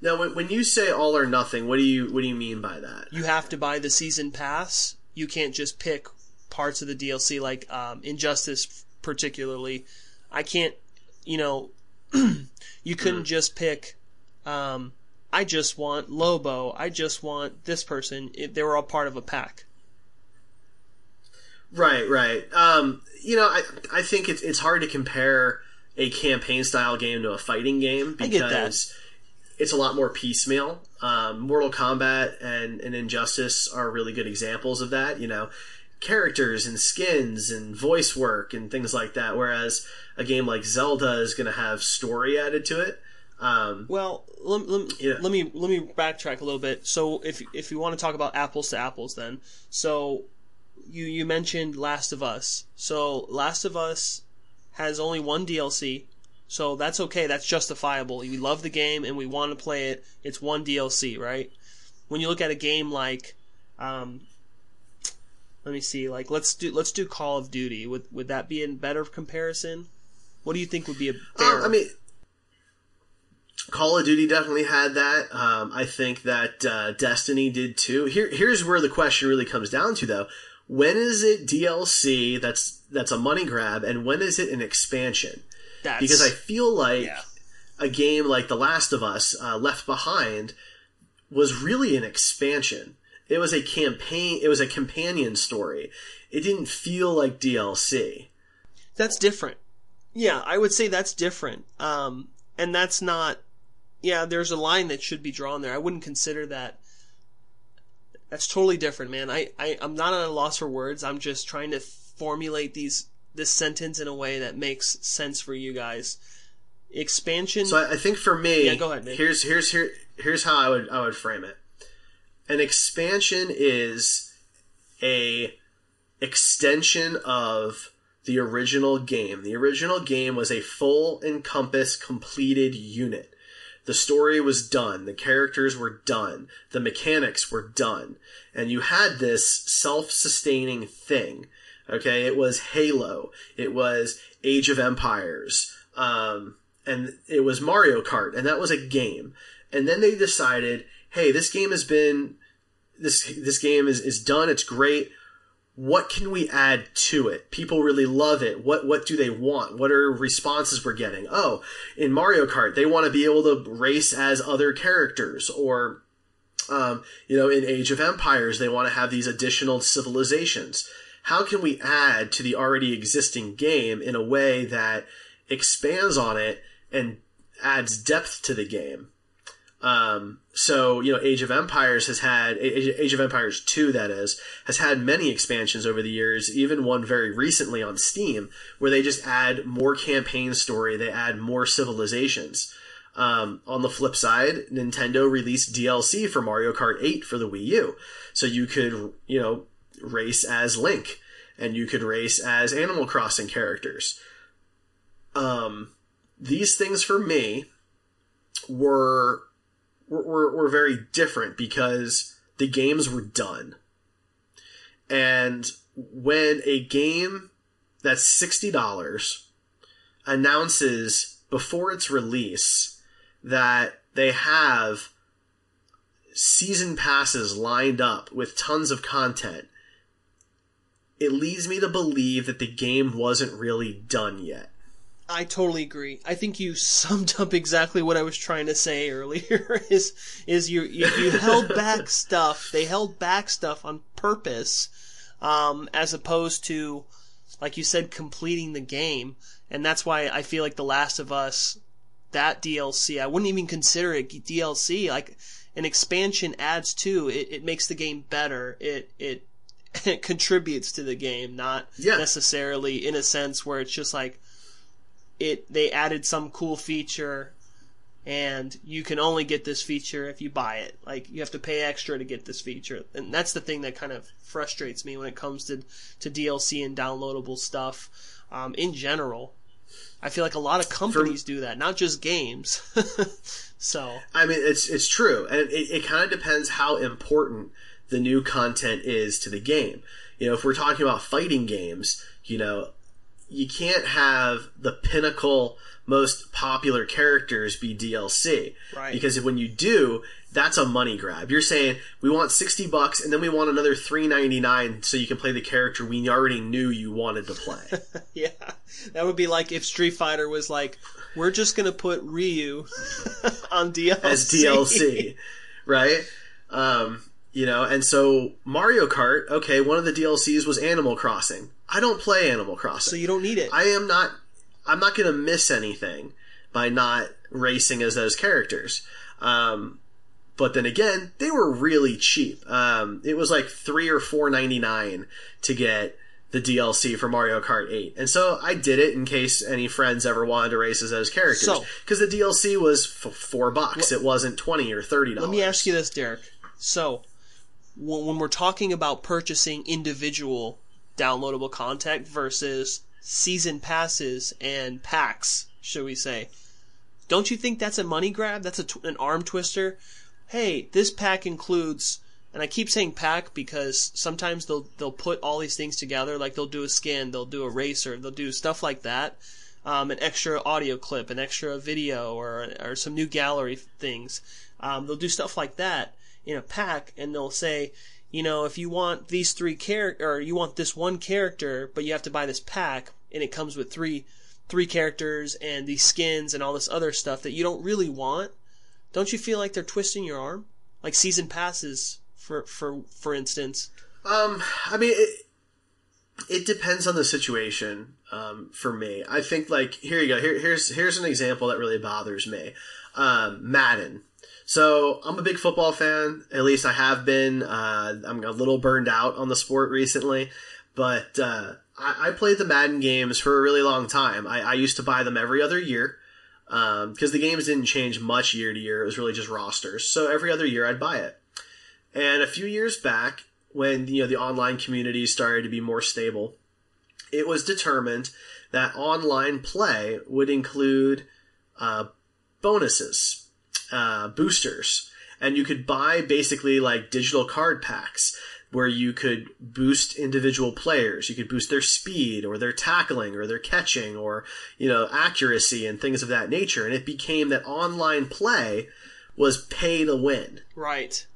Now, when, when you say all or nothing, what do you what do you mean by that? You have to buy the season pass. You can't just pick parts of the DLC, like um, Injustice, particularly. I can't, you know, (clears throat) you couldn't just pick. Um, I just want Lobo. I just want this person. It, they were all part of a pack. Right, right. Um, you know, I I think it's it's hard to compare a campaign style game to a fighting game I get that. because it's a lot more piecemeal. Um, Mortal Kombat and, and Injustice are really good examples of that. You know, characters and skins and voice work and things like that. Whereas a game like Zelda is going to have story added to it. Um, Well, let, let, Yeah. let me let me backtrack a little bit. So, if if you want to talk about apples to apples, then so you you mentioned Last of Us. So, Last of Us has only one DLC, so that's okay. That's justifiable. We love the game and we want to play it. It's one DLC, right? When you look at a game like, um, let me see, like let's do let's do Call of Duty. Would would that be a better comparison? What do you think would be a fair? Um, I mean, Call of Duty definitely had that. Um, I think that uh, Destiny did too. Here, here's where the question really comes down to, though: when is it DLC that's that's a money grab, and when is it an expansion? that's, Because I feel like yeah. a game like The Last of Us, uh, Left Behind, was really an expansion. It was a campaign. It was a companion story. It didn't feel like DLC. That's different. Yeah, I would say that's different. Um, and that's not. Yeah, there's a line that should be drawn there. I wouldn't consider that. That's totally different, man. I, I I'm not at a loss for words. I'm just trying to formulate these this sentence in a way that makes sense for you guys. Expansion. So I, I think for me, Yeah, go ahead, Nick. here's here's here here's how I would I would frame it. An expansion is a extension of the original game. The original game was a full encompass completed unit. The story was done, the characters were done, the mechanics were done, and you had this self-sustaining thing. Okay, it was Halo, it was Age of Empires, um, and it was Mario Kart, and that was a game. And then they decided, hey, this game has been this this game is, is done, it's great. What can we add to it? People really love it. What what do they want? What are responses we're getting? Oh, in Mario Kart, they want to be able to race as other characters, or um, you know, in Age of Empires, they want to have these additional civilizations. How can we add to the already existing game in a way that expands on it and adds depth to the game? Um, so, you know, Age of Empires has had, Age of Empires 2, that is, has had many expansions over the years, even one very recently on Steam, where they just add more campaign story, they add more civilizations. Um, on the flip side, Nintendo released DLC for Mario Kart 8 for the Wii U. So you could, you know, race as Link, and you could race as Animal Crossing characters. Um, these things for me were were, were, were very different because the games were done. And when a game that's $60 announces before its release that they have season passes lined up with tons of content, it leads me to believe that the game wasn't really done yet. I totally agree. I think you (laughs) summed up exactly what I was trying to say earlier. (laughs) Is is you you, you held back (laughs) stuff. They held back stuff on purpose, um, as opposed to, like you said, completing the game. And that's why I feel like The Last of Us, that DLC, I wouldn't even consider it DLC. Like an expansion adds to it. It makes the game better. It it it contributes to the game, not Yeah. necessarily in a sense where it's just like it they added some cool feature and you can only get this feature if you buy it. Like you have to pay extra to get this feature. And that's the thing that kind of frustrates me when it comes to to DLC and downloadable stuff. Um, in general I feel like a lot of companies do that not just games. (laughs) So. I mean, it's it's true, and it, it kind of depends how important the new content is to the game. You know, if we're talking about fighting games, you know, you can't have the pinnacle, most popular characters be DLC, Right. Because when you do, that's a money grab. You're saying we want sixty bucks, and then we want another three ninety nine, so you can play the character we already knew you wanted to play. (laughs) yeah that would be like if Street Fighter was like we're just gonna put Ryu (laughs) on DLC as DLC, right? Um, you know, and so Mario Kart, okay, one of the DLCs was Animal Crossing. I don't play Animal Crossing. so you don't need it I am not. I'm not going to miss anything by not racing as those characters. Um, but then again, they were really cheap. Um, it was like three or four ninety nine to get the DLC for Mario Kart 8. And so I did it in case any friends ever wanted to race as those characters. So- Because the DLC was f- four bucks. it wasn't 20 or $30. Let me ask you this, Derek. So, when, when we're talking about purchasing individual downloadable content versus season passes and packs, should we say, don't you think that's a money grab? That's tw- an arm twister. Hey, this pack includes, and I keep saying pack because sometimes they'll they'll put all these things together. Like they'll do a skin, they'll do a racer, they'll do stuff like that. Um, an extra audio clip, an extra video, or or some new gallery things. Um, they'll do stuff like that in a pack, and they'll say, you know, if you want these three character, or you want this one character, but you have to buy this pack, and it comes with three three characters and these skins and all this other stuff that you don't really want. Don't you feel like they're twisting your arm? Like season passes, for for for instance. Um, I mean, it, it depends on the situation. Um, for me, I think like here you go. Here, here's here's an example that really bothers me. Um, Madden. So I'm a big football fan. At least I have been. Uh, I'm a little burned out on the sport recently, but uh, I, I played the Madden games for a really long time. I, I used to buy them every other year because the games didn't change much year to year. It was really just rosters. So every other year I'd buy it. And a few years back, when you know the online community started to be more stable, it was determined that online play would include uh, bonuses, uh, boosters, and you could buy basically like digital card packs where you could boost individual players. You could boost their speed or their tackling or their catching or, you know, accuracy and things of that nature. And it became that online play was pay to win. Right.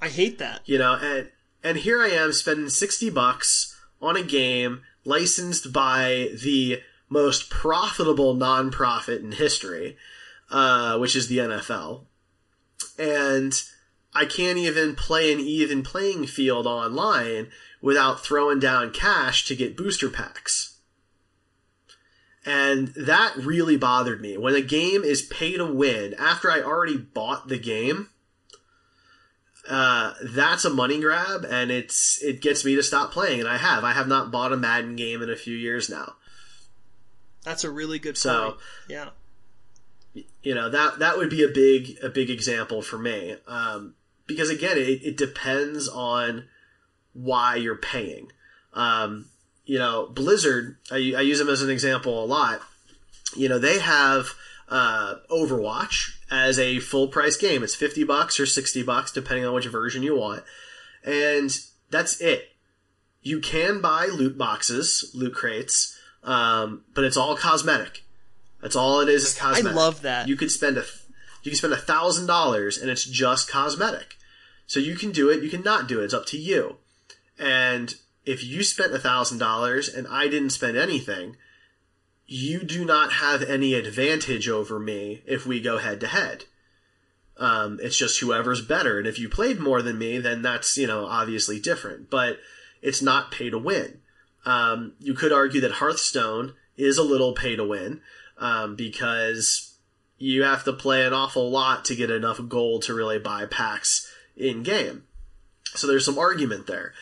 I hate that. You know, and and here I am spending 60 bucks on a game licensed by the most profitable nonprofit in history, uh, which is the NFL. And I can't even play an even playing field online without throwing down cash to get booster packs. And that really bothered me. When a game is pay to win after I already bought the game, uh, that's a money grab and it's it gets me to stop playing and I have. I have not bought a Madden game in a few years now. That's a really good So- point. Yeah. You know that that would be a big a big example for me. Um, because again it, it depends on why you're paying. Um, you know blizzard I, I use them as an example a lot. You know they have uh, overwatch as a full price game. It's 50 bucks or 60 bucks depending on which version you want. And that's it. You can buy loot boxes loot crates um, but it's all cosmetic that's all it is. Is I love that. You could spend a you can spend a thousand dollars and it's just cosmetic. So you can do it. You can not do it. It's up to you. And if you spent a thousand dollars and I didn't spend anything, you do not have any advantage over me if we go head to head. Um, it's just whoever's better. And if you played more than me, then that's you know obviously different. But it's not pay to win. Um, you could argue that Hearthstone is a little pay to win um, because you have to play an awful lot to get enough gold to really buy packs in game. So there's some argument there.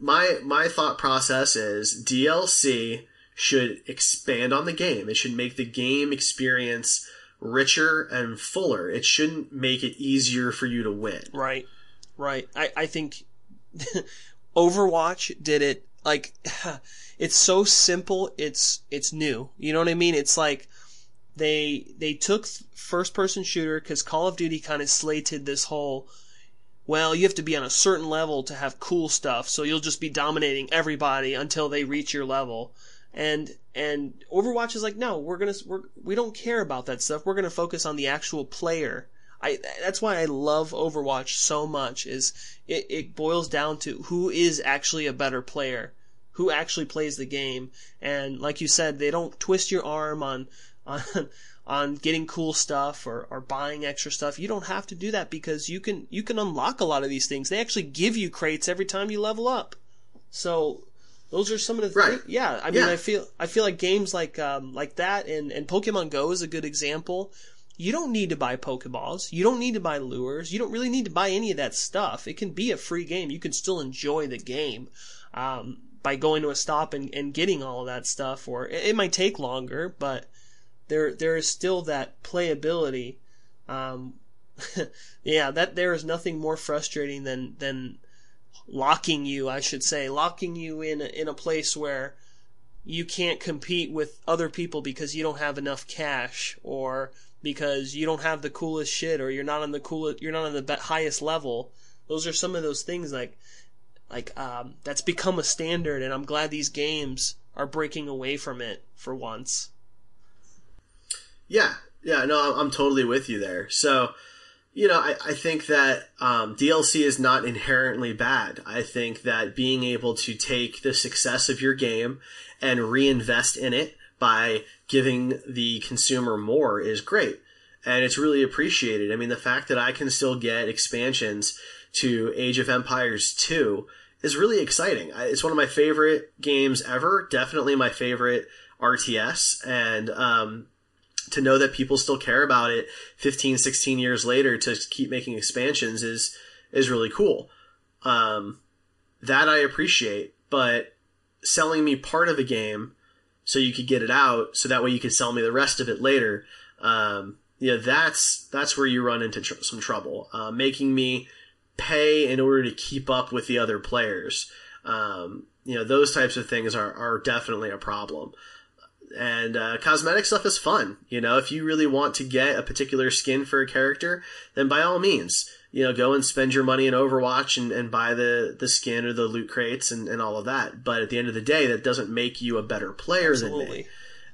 My my thought process is DLC should expand on the game. It should make the game experience richer and fuller. It shouldn't make it easier for you to win. Right. Right. I, I think (laughs) Overwatch did it like (sighs) it's so simple, it's it's new. You know what I mean? It's like they they took first person shooter cuz Call of Duty kind of slated this whole well, you have to be on a certain level to have cool stuff, so you'll just be dominating everybody until they reach your level. And and Overwatch is like, no, we're gonna we're, we don't care about that stuff. We're gonna focus on the actual player. I that's why I love Overwatch so much. Is it, it boils down to who is actually a better player, who actually plays the game, and like you said, they don't twist your arm on on (laughs) on getting cool stuff or, or buying extra stuff. You don't have to do that because you can you can unlock a lot of these things. They actually give you crates every time you level up. So those are some of the Right. yeah. I mean, Yeah. I feel I feel like games like um, like that and and Pokemon Go is a good example You don't need to buy Pokeballs. You don't need to buy lures. You don't really need to buy any of that stuff. It can be a free game. You can still enjoy the game um, by going to a stop and, and getting all of that stuff. Or it, it might take longer, but there there is still that playability. Um, (laughs) yeah, that there is nothing more frustrating than than locking you, I should say, locking you in a, in a place where you can't compete with other people because you don't have enough cash or because you don't have the coolest shit or you're not on the coolest you're not on the highest level. Those are some of those things like like um, that's become a standard and I'm glad these games are breaking away from it for once. Yeah, yeah, no, I'm totally with you there. So, you know, I, I think that um, DLC is not inherently bad. I think that being able to take the success of your game and reinvest in it by giving the consumer more is great. And it's really appreciated. I mean, the fact that I can still get expansions to Age of Empires 2 is really exciting. It's one of my favorite games ever. Definitely my favorite RTS. And, um, to know that people still care about it 15, 16 years later to keep making expansions is, is really cool. Um, that I appreciate, but selling me part of a game so you could get it out so that way you could sell me the rest of it later. Um, you know, that's, that's where you run into tr- some trouble. Uh, making me pay in order to keep up with the other players. Um, you know, those types of things are, are definitely a problem and uh, cosmetic stuff is fun. You know, if you really want to get a particular skin for a character, then by all means, you know, go and spend your money in Overwatch and, and buy the, the skin or the loot crates and, and all of that. But at the end of the day, that doesn't make you a better player Absolutely. than me.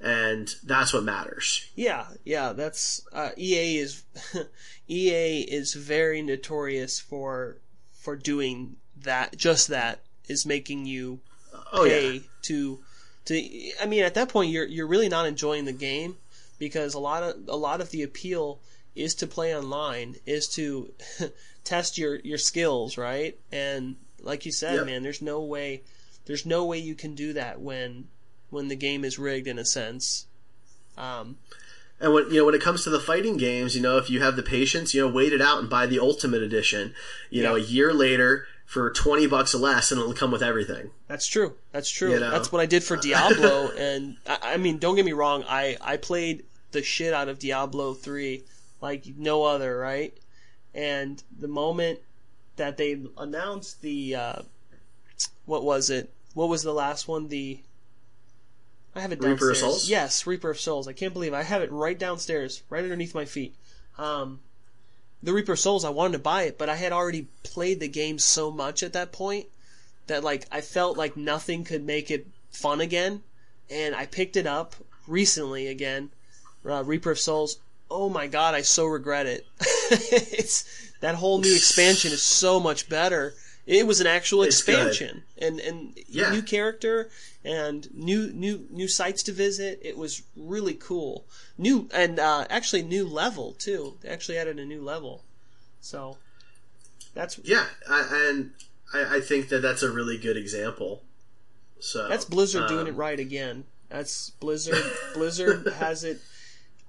And that's what matters. Yeah, yeah, that's uh, EA is (laughs) EA is very notorious for for doing that. Just that is making you oh, pay yeah. to to I mean at that point you're you're really not enjoying the game because a lot of a lot of the appeal is to play online is to (laughs) test your your skills right and like you said man there's no way there's no way you can do that when when the game is rigged in a sense um, and when you know when it comes to the fighting games, you know if you have the patience, you know wait it out and buy the ultimate edition. You yeah. know a year later, for 20 bucks or less and it'll come with everything. That's true. That's true. You know? That's what I did for (laughs) Diablo. and I, I, mean, don't get me wrong. I, I played the shit out of Diablo 3 like no other, right? And the moment that they announced the, uh, what was it? What was the last one? The, I have it downstairs. Reaper of Souls? Yes, Reaper of Souls. I can't believe it. I have it right downstairs, right underneath my feet. Um, the Reaper Souls, I wanted to buy it, but I had already played the game so much at that point that like I felt like nothing could make it fun again, and I picked it up recently again, uh, Reaper of Souls. Oh my god, I so regret it. (laughs) it's that whole new expansion is so much better. It was an actual it's expansion good. and and yeah. new character and new new new sites to visit. It was really cool. New and uh, actually new level too. They actually added a new level. So that's yeah, I, and I, I, think that that's a really good example. So that's Blizzard um, doing it right again. That's Blizzard. Blizzard (laughs) has it.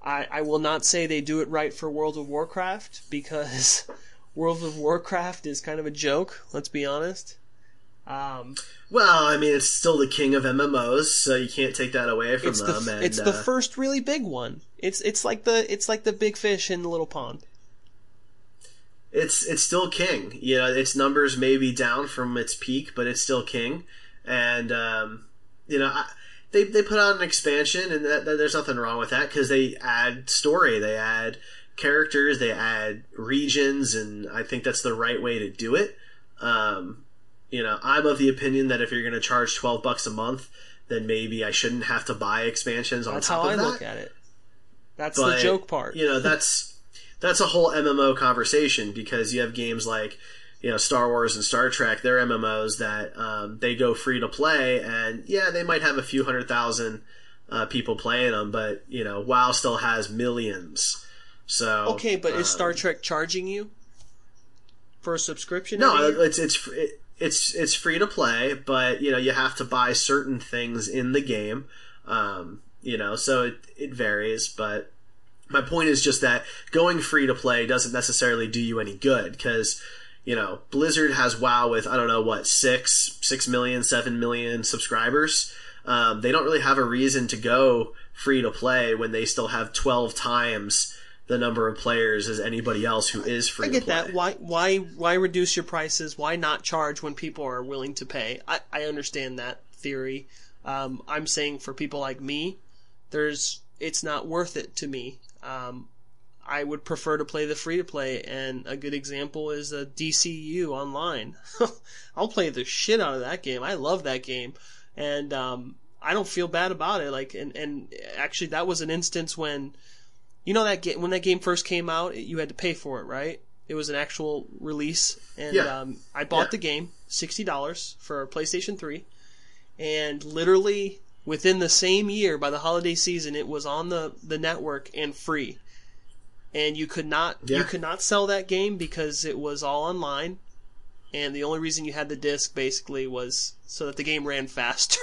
I, I will not say they do it right for World of Warcraft because World of Warcraft is kind of a joke. Let's be honest. Um, well, I mean, it's still the king of MMOs, so you can't take that away from it's them. The, and, it's uh, the first really big one. It's it's like the it's like the big fish in the little pond. It's it's still king. You know, its numbers may be down from its peak, but it's still king. And um, you know, I, they they put out an expansion, and that, that, there's nothing wrong with that because they add story, they add characters, they add regions, and I think that's the right way to do it. Um, you know, I'm of the opinion that if you're going to charge 12 bucks a month, then maybe I shouldn't have to buy expansions on that's top of that. That's how I look at it. That's but, the joke part. you know, that's that's a whole MMO conversation because you have games like you know Star Wars and Star Trek. They're MMOs that um, they go free to play, and yeah, they might have a few hundred thousand uh, people playing them, but you know, WoW still has millions. So okay, but um, is Star Trek charging you for a subscription? No, it's it's it, it's it's free to play, but you know you have to buy certain things in the game. Um, you know, so it, it varies, but my point is just that going free to play doesn't necessarily do you any good because you know Blizzard has WoW with I don't know what six six million seven million subscribers. Um, they don't really have a reason to go free to play when they still have twelve times the number of players as anybody else who is free. To play. I get that. Why why why reduce your prices? Why not charge when people are willing to pay? I, I understand that theory. Um, I'm saying for people like me, there's it's not worth it to me. Um, I would prefer to play the free to play, and a good example is a DCU online. (laughs) I'll play the shit out of that game. I love that game, and um, I don't feel bad about it. Like, and and actually, that was an instance when, you know, that game when that game first came out, you had to pay for it, right? It was an actual release, and Yeah. um, I bought Yeah. the game sixty dollars for PlayStation Three, and literally within the same year, by the holiday season, it was on the the network and free. And you could not you could not sell that game because it was all online, and the only reason you had the disc basically was so that the game ran faster.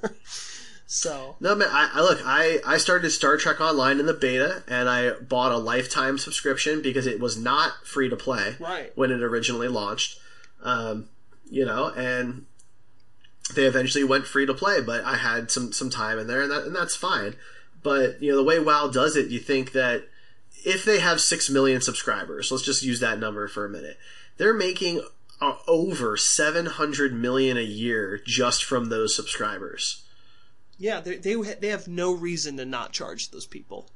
(laughs) so No man, I, I look. I I started Star Trek Online in the beta, and I bought a lifetime subscription because it was not free to play Right. when it originally launched. Um, you know, and they eventually went free to play, but I had some some time in there, and that and that's fine. But you know, the way WoW does it, you think that if they have six million subscribers, let's just use that number for a minute, they're making uh, over seven hundred million a year just from those subscribers. Yeah, they they they have no reason to not charge those people.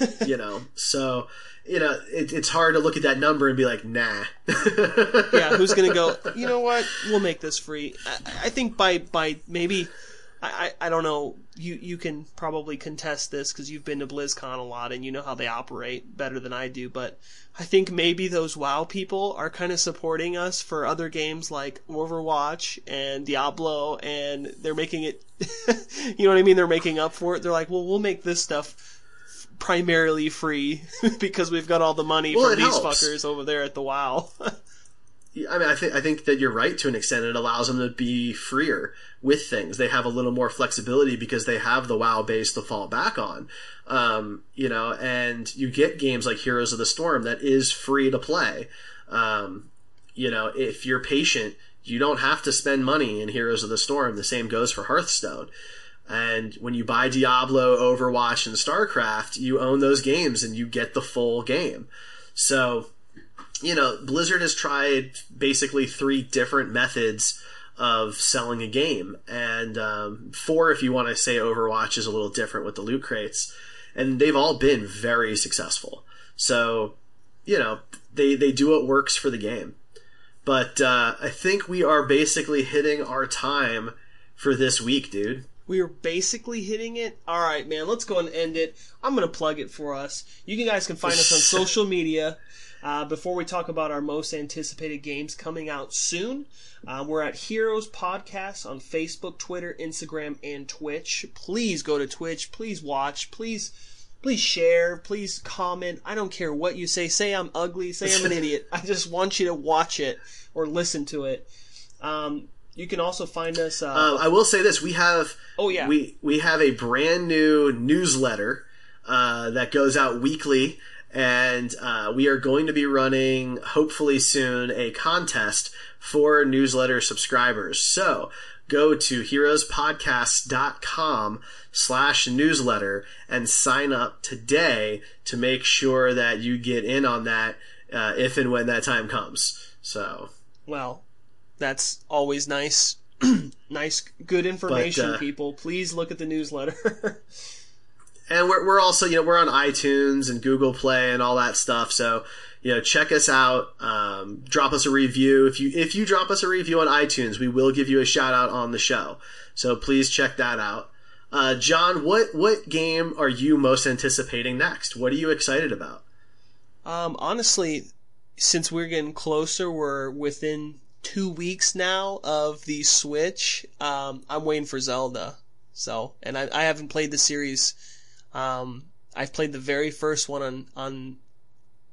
(laughs) you know so you know it, it's hard to look at that number and be like nah yeah, who's gonna go? (laughs) You know what? We'll make this free. I, I think by by maybe. I, I I don't know. You you can probably contest this because you've been to BlizzCon a lot and you know how they operate better than I do. But I think maybe those WoW people are kind of supporting us for other games like Overwatch and Diablo, and they're making it. (laughs) you know what I mean? They're making up for it. They're like, well, we'll make this stuff primarily free (laughs) because we've got all the money Well, from these helps. fuckers over there at the WoW. (laughs) i mean i think i think that you're right to an extent. It allows them to be freer with things. They have a little more flexibility because they have the wow base to fall back on. Um, you know and you get games like heroes of the storm that is free to play. Um, you know if you're patient you don't have to spend money in heroes of the storm. The same goes for hearthstone. And when you buy Diablo, Overwatch, and StarCraft, you own those games and you get the full game. So, you know, Blizzard has tried basically three different methods of selling a game, and um, four if you want to say Overwatch is a little different with the loot crates, and they've all been very successful. So, you know, they they do what works for the game. But uh, I think we are basically hitting our time for this week, dude. We are basically hitting it. All right, man. Let's go and end it. I'm gonna plug it for us. You guys can find us on (laughs) social media. Uh, before we talk about our most anticipated games coming out soon, uh, we're at Heroes Podcast on Facebook, Twitter, Instagram, and Twitch. Please go to Twitch. Please watch. Please, please share. Please comment. I don't care what you say. Say I'm ugly. Say I'm an (laughs) idiot. I just want you to watch it or listen to it. Um, you can also find us. Uh, Uh, I will say this: we have Oh, yeah. we we have a brand new newsletter uh, that goes out weekly, and uh, we are going to be running hopefully soon a contest for newsletter subscribers. So go to heroespodcast.com slash newsletter and sign up today to make sure that you get in on that uh, if and when that time comes. So Well, that's always nice. (clears throat) nice, good information, But, uh, people. Please look at the newsletter. (laughs) and we're, we're also you know we're on itunes and google play and all that stuff so you know check us out um, drop us a review if you if you drop us a review on itunes we will give you a shout out on the show so please check that out uh, john what what game are you most anticipating next what are you excited about um, honestly, since we're getting closer, we're within two weeks now of the Switch. Um, I'm waiting for Zelda. So, and I, I haven't played the series. Um, I've played the very first one on on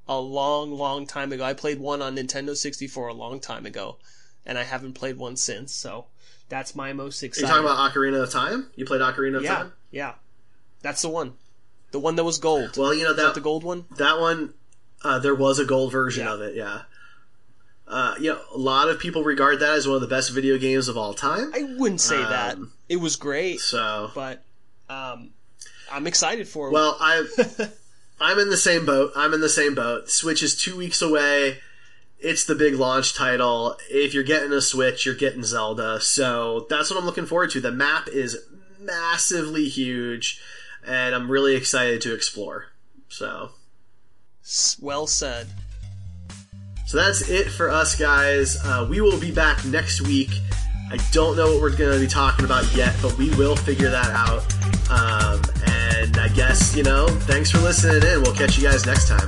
a long, long time ago. I played one on Nintendo 64 a long time ago, and I haven't played one since. So, that's my most are you talking about ocarina of time you played ocarina of yeah, time yeah, that's the one. The one that was gold. Well, you know Is that the gold one. that one uh, there was a gold version Yeah. of it. Yeah. Uh, you know, a lot of people regard that as one of the best video games of all time. I wouldn't say that. Um, It was great, So, but um, I'm excited for it. well, I (laughs) I'm in the same boat. I'm in the same boat. Switch is two weeks away. It's the big launch title. If you're getting a Switch, you're getting Zelda. So that's what I'm looking forward to. The map is massively huge, and I'm really excited to explore. So. Well said. So that's it for us, guys. Uh, we will be back next week. I don't know what we're going to be talking about yet, but we will figure that out. Um, and I guess, you know, thanks for listening in. We'll catch you guys next time.